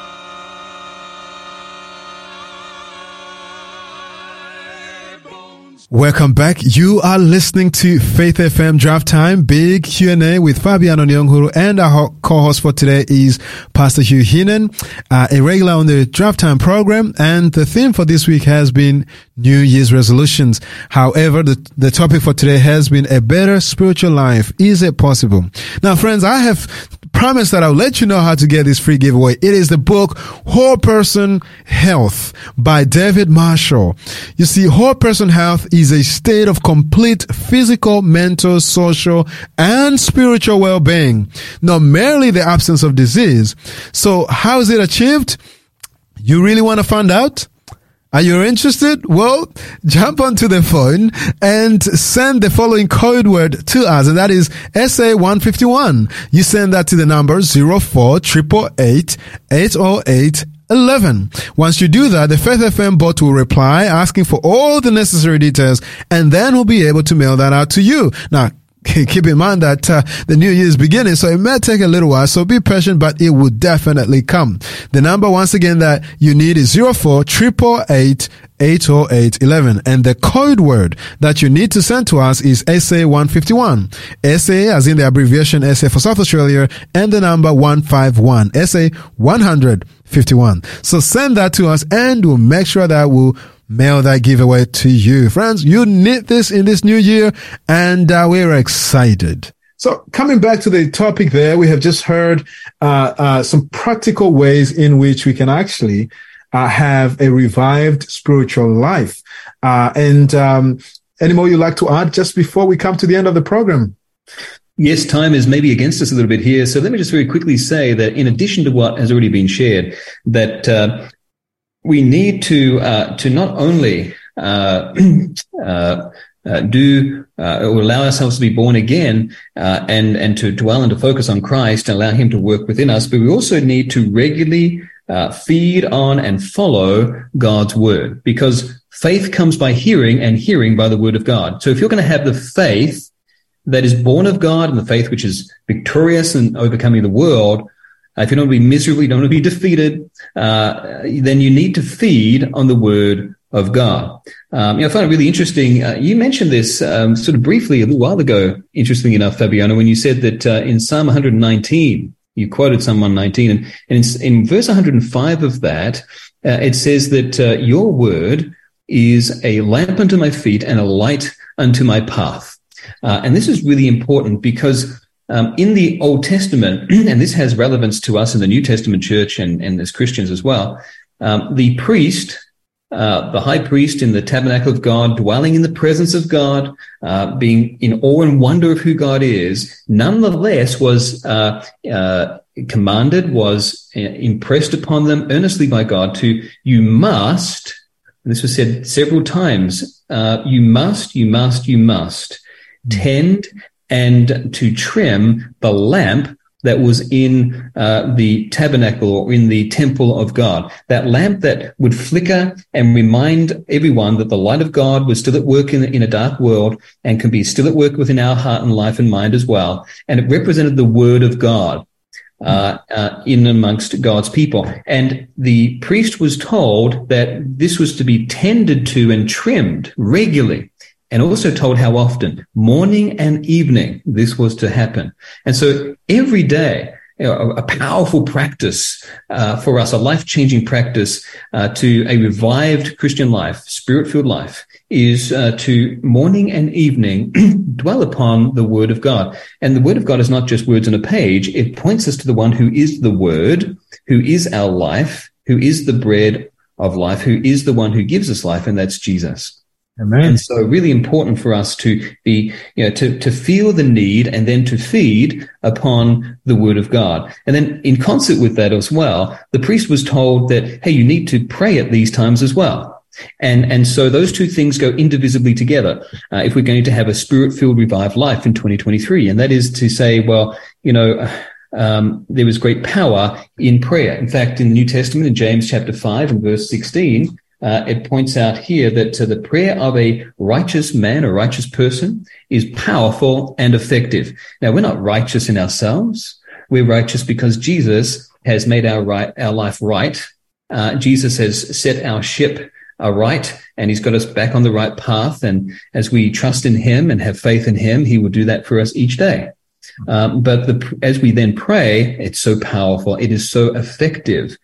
Welcome back. You are listening to Faith FM Draft Time, big Q&A with Fabiano Nyonguru and our co-host for today is Pastor Hugh Heenan, uh, a regular on the Draft Time program. And the theme for this week has been New Year's resolutions. However, the, the topic for today has been a better spiritual life. Is it possible? Now, friends, I have promised that I'll let you know how to get this free giveaway. It is the book Whole Person Health by David Marshall. You see, whole person health is a state of complete physical, mental, social, and spiritual well-being, not merely the absence of disease. So how is it achieved? You really want to find out? Are you interested? Well, jump onto the phone and send the following code word to us, and that is SA151. You send that to the number 04 11. Once you do that, the Faith FM bot will reply asking for all the necessary details and then we'll be able to mail that out to you. Now, keep in mind that uh, the new year is beginning, so it may take a little while. So be patient, but it will definitely come. The number once again that you need is zero four triple eight eight zero eight eleven, and the code word that you need to send to us is SA one fifty one. SA as in the abbreviation SA for South Australia, and the number one five one. SA one hundred fifty one. So send that to us, and we'll make sure that we'll mail that giveaway to you. Friends, you need this in this new year and uh, we're excited. So coming back to the topic there, we have just heard uh, uh, some practical ways in which we can actually uh, have a revived spiritual life. Uh, and um, any more you'd like to add just before we come to the end of the program? Yes, time is maybe against us a little bit here. So let me just very quickly say that in addition to what has already been shared, that uh, we need to uh, to not only uh, uh, uh do uh, or allow ourselves to be born again and and to dwell and to focus on Christ and allow Him to work within us, but we also need to regularly feed on and follow God's word because faith comes by hearing and hearing by the word of God. So if you're going to have the faith that is born of God and the faith which is victorious and overcoming the world, if you don't want to be miserable, you don't want to be defeated, uh, then you need to feed on the word of God. Um, you know, I find it really interesting. Uh, you mentioned this um, sort of briefly a little while ago, interestingly enough, Fabiano, when you said that uh, in Psalm 119, you quoted Psalm 119, and, and in, in, verse 105 of that, uh, it says that uh, your word is a lamp unto my feet and a light unto my path. and this is really important because um, in the Old Testament, and this has relevance to us in the New Testament church and, and as Christians as well, um, the priest, uh, the high priest in the tabernacle of God, dwelling in the presence of God, uh, being in awe and wonder of who God is, nonetheless was uh, uh commanded, was uh, impressed upon them earnestly by God to, you must, this was said several times, uh, you must, you must, you must tend and to trim the lamp that was in uh, the tabernacle or in the temple of God. That lamp that would flicker and remind everyone that the light of God was still at work in, in a dark world and can be still at work within our heart and life and mind as well. And it represented the word of God. Uh, uh, in amongst God's people. And the priest was told that this was to be tended to and trimmed regularly and also told how often, morning and evening, this was to happen. And so every day, you know, a, powerful practice uh, for us, a life changing practice uh, to a revived Christian life, spirit filled life, is uh, to morning and evening dwell upon the Word of God. And the Word of God is not just words on a page, it points us to the one who is the Word, who is our life, who is the bread of life, who is the one who gives us life, and that's Jesus. Amen. And so really important for us to be, you know, to, to feel the need and then to feed upon the word of God. And then in concert with that as well, the priest was told that, hey, you need to pray at these times as well. And, and so those two things go indivisibly together uh, if we're going to have a spirit filled revived life in 2023. And that is to say, well, you know, um, there was great power in prayer. In fact, in the New Testament, in James chapter 5 and verse 16, uh, it points out here that uh, the prayer of a righteous man, a righteous person, is powerful and effective. Now, we're not righteous in ourselves. We're righteous because Jesus has made our right, our life right. Uh, Jesus has set our ship aright and He's got us back on the right path. And as we trust in Him and have faith in Him, He will do that for us each day. Um, but the, as we then pray, it's so powerful. It is so effective.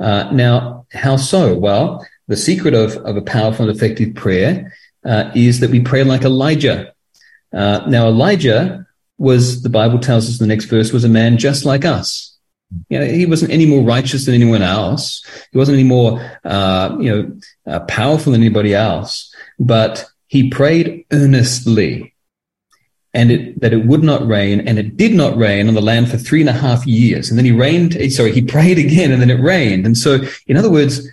Uh, now, how so? Well, the secret of, of a powerful and effective prayer uh, is that we pray like Elijah. Uh, now, Elijah was, the Bible tells us in the next verse, was a man just like us. You know, he wasn't any more righteous than anyone else. He wasn't any more, uh, you know, uh, powerful than anybody else, but he prayed earnestly and it, that it would not rain, and it did not rain on the land for three and a half years. And then he rained, sorry, he prayed again, and then it rained. And so, in other words,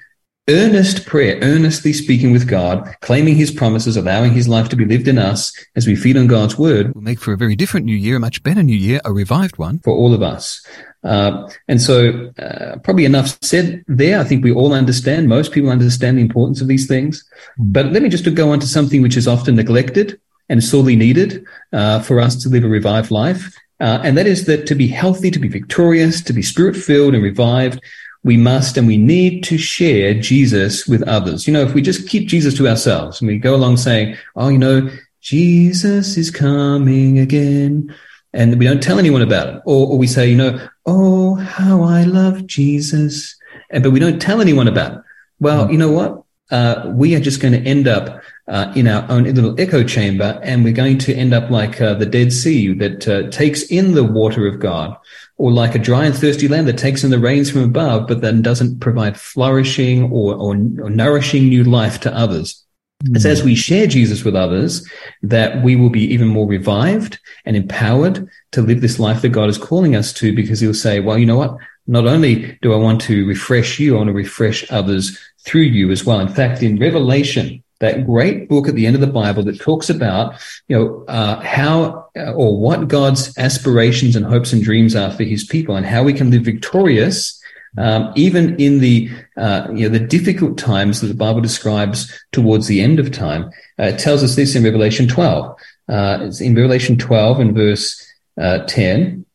earnest prayer, earnestly speaking with God, claiming his promises, allowing his life to be lived in us as we feed on God's word Will make for a very different new year, a much better new year, a revived one. for all of us. Uh, and so, uh, probably enough said there. I think we all understand, most people understand the importance of these things. But let me just go on to something which is often neglected and sorely needed uh, for us to live a revived life. Uh, and that is that to be healthy, to be victorious, to be spirit filled and revived, we must and we need to share Jesus with others. You know, if we just keep Jesus to ourselves and we go along saying, oh, you know, Jesus is coming again, and we don't tell anyone about it, or, or we say, you know, oh, how I love Jesus, and, but we don't tell anyone about it. Well, you know what? Uh, we are just going to end up uh, in our own little echo chamber, and we're going to end up like uh, the Dead Sea that uh, takes in the water of God, or like a dry and thirsty land that takes in the rains from above, but then doesn't provide flourishing or, or, or nourishing new life to others. It's as we share Jesus with others that we will be even more revived and empowered to live this life that God is calling us to, because He'll say, well, you know what? Not only do I want to refresh you, I want to refresh others through you as well. In fact, in Revelation, that great book at the end of the Bible that talks about, you know, uh, how uh, or what God's aspirations and hopes and dreams are for His people, and how we can live victorious, um, even in the uh, you know the difficult times that the Bible describes towards the end of time. Uh, it tells us this in Revelation 12. Uh, it's in Revelation 12 and verse uh, 10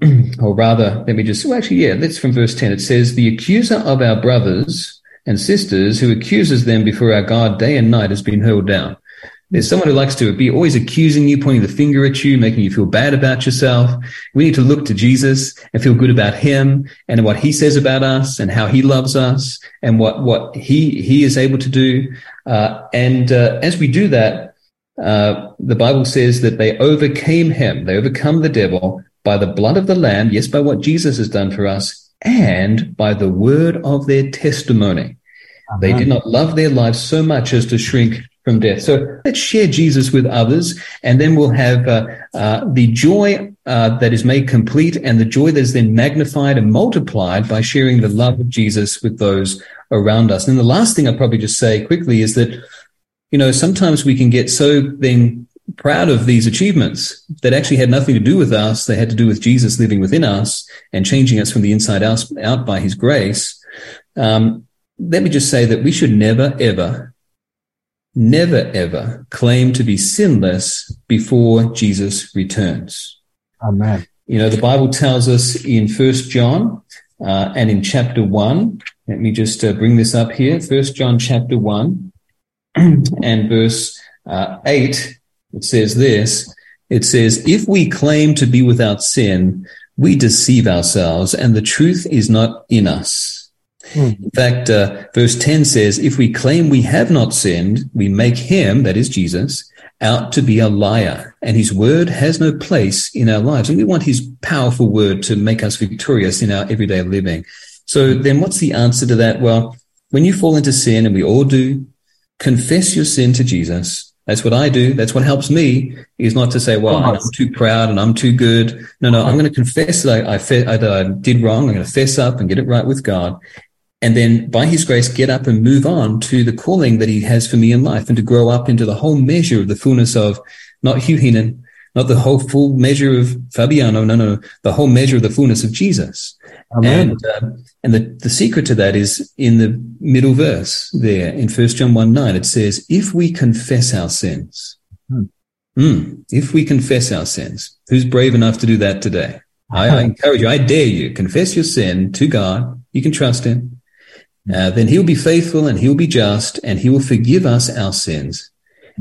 or rather, let me just, well, actually, yeah, that's from verse 10. It says, The accuser of our brothers and sisters who accuses them before our God day and night has been hurled down. There's someone who likes to be always accusing you, pointing the finger at you, making you feel bad about yourself. We need to look to Jesus and feel good about him and what he says about us and how he loves us and what, what he, he is able to do. Uh, and uh, as we do that, uh, the Bible says that they overcame him. They overcome the devil by the blood of the Lamb, yes, by what Jesus has done for us, and by the word of their testimony. They did not love their lives so much as to shrink from death. So let's share Jesus with others, and then we'll have uh, uh, the joy uh, that is made complete and the joy that is then magnified and multiplied by sharing the love of Jesus with those around us. And the last thing I'll probably just say quickly is that, you know, sometimes we can get so then proud of these achievements that actually had nothing to do with us. They had to do with Jesus living within us and changing us from the inside out, out by his grace. Um, let me just say that we should never, ever, never, ever claim to be sinless before Jesus returns. Amen. You know, the Bible tells us in First John uh, and in chapter one. Let me just uh, bring this up here. First John chapter one and verse uh, eight. It says this. It says, "If we claim to be without sin, we deceive ourselves, and the truth is not in us." In fact, uh, verse 10 says, if we claim we have not sinned, we make him, that is Jesus, out to be a liar, and his word has no place in our lives. And we want his powerful word to make us victorious in our everyday living. So then what's the answer to that? Well, when you fall into sin, and we all do, confess your sin to Jesus. That's what I do. That's what helps me is not to say, well, I'm too proud and I'm too good. No, no, I'm going to confess that I, I, fe- that I did wrong. I'm going to fess up and get it right with God and then by his grace get up and move on to the calling that he has for me in life and to grow up into the whole measure of the fullness of not Hugh Heenan, not the whole full measure of Fabiano, no, no, the whole measure of the fullness of Jesus. Amen. And, uh, and the, the secret to that is in the middle verse there in First John 1 9. It says, if we confess our sins, Hmm. Mm, if we confess our sins, who's brave enough to do that today? I, I encourage you, I dare you, confess your sin to God. You can trust him. Uh, then he'll be faithful and he'll be just and he will forgive us our sins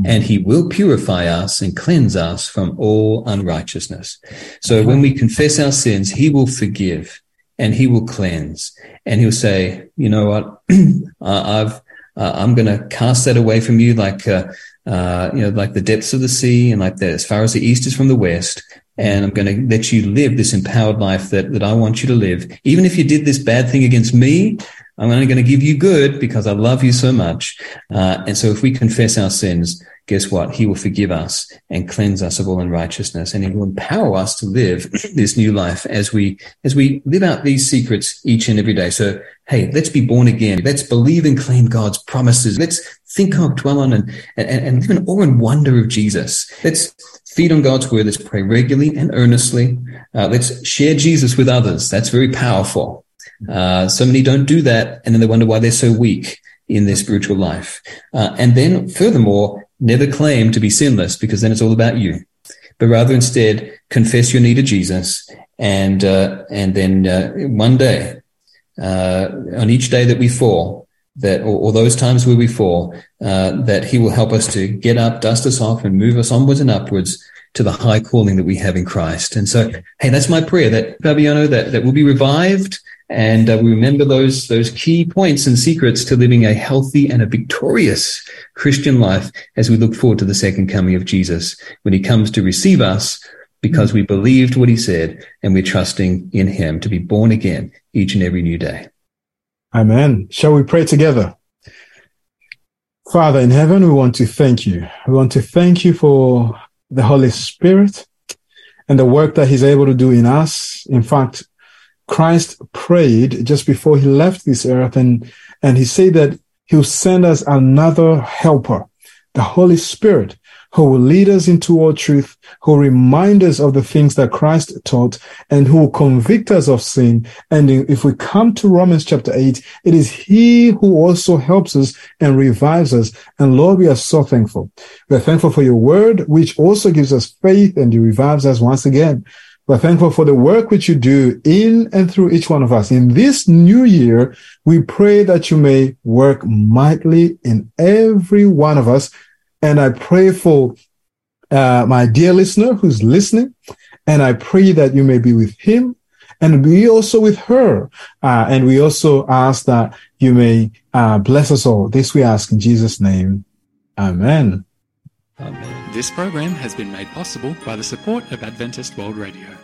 and he will purify us and cleanse us from all unrighteousness. So when we confess our sins, he will forgive and he will cleanse and he'll say, you know what? I've, uh, I'm going to cast that away from you like, uh, uh, you know, like the depths of the sea and like that as far as the east is from the west. And I'm going to let you live this empowered life that, that I want you to live. Even if you did this bad thing against me, I'm only going to give you good because I love you so much. Uh, and so if we confess our sins, guess what? He will forgive us and cleanse us of all unrighteousness. And he will empower us to live this new life as we, as we live out these secrets each and every day. So, hey, let's be born again. Let's believe and claim God's promises. Let's think of, dwell on, and, and, and live in awe and wonder of Jesus. Let's feed on God's word. Let's pray regularly and earnestly. Uh, let's share Jesus with others. That's very powerful. Uh, so many don't do that, and then they wonder why they're so weak in their spiritual life. Uh, and then, furthermore, never claim to be sinless because then it's all about you, but rather instead confess your need to Jesus, and uh, and then uh, one day, uh, on each day that we fall, that or, or those times where we fall, uh, that He will help us to get up, dust us off, and move us onwards and upwards to the high calling that we have in Christ. And so, hey, that's my prayer that Fabiano that that will be revived and uh, we remember those those key points and secrets to living a healthy and a victorious Christian life as we look forward to the second coming of Jesus when he comes to receive us because we believed what he said and we're trusting in him to be born again each and every new day. Amen. Shall we pray together? Father in heaven, we want to thank you. We want to thank you for the Holy Spirit and the work that he's able to do in us. In fact, Christ prayed just before he left this earth and, and he said that he'll send us another helper, the Holy Spirit, who will lead us into all truth, who will remind us of the things that Christ taught, and who will convict us of sin. And if we come to Romans chapter 8, it is He who also helps us and revives us. And Lord, we are so thankful. We are thankful for your word, which also gives us faith and revives us once again. We're thankful for the work which you do in and through each one of us. In this new year, we pray that you may work mightily in every one of us. And I pray for uh, my dear listener who's listening, and I pray that you may be with him and be also with her. Uh, and we also ask that you may uh, bless us all. This we ask in Jesus' name. Amen. This program has been made possible by the support of Adventist World Radio.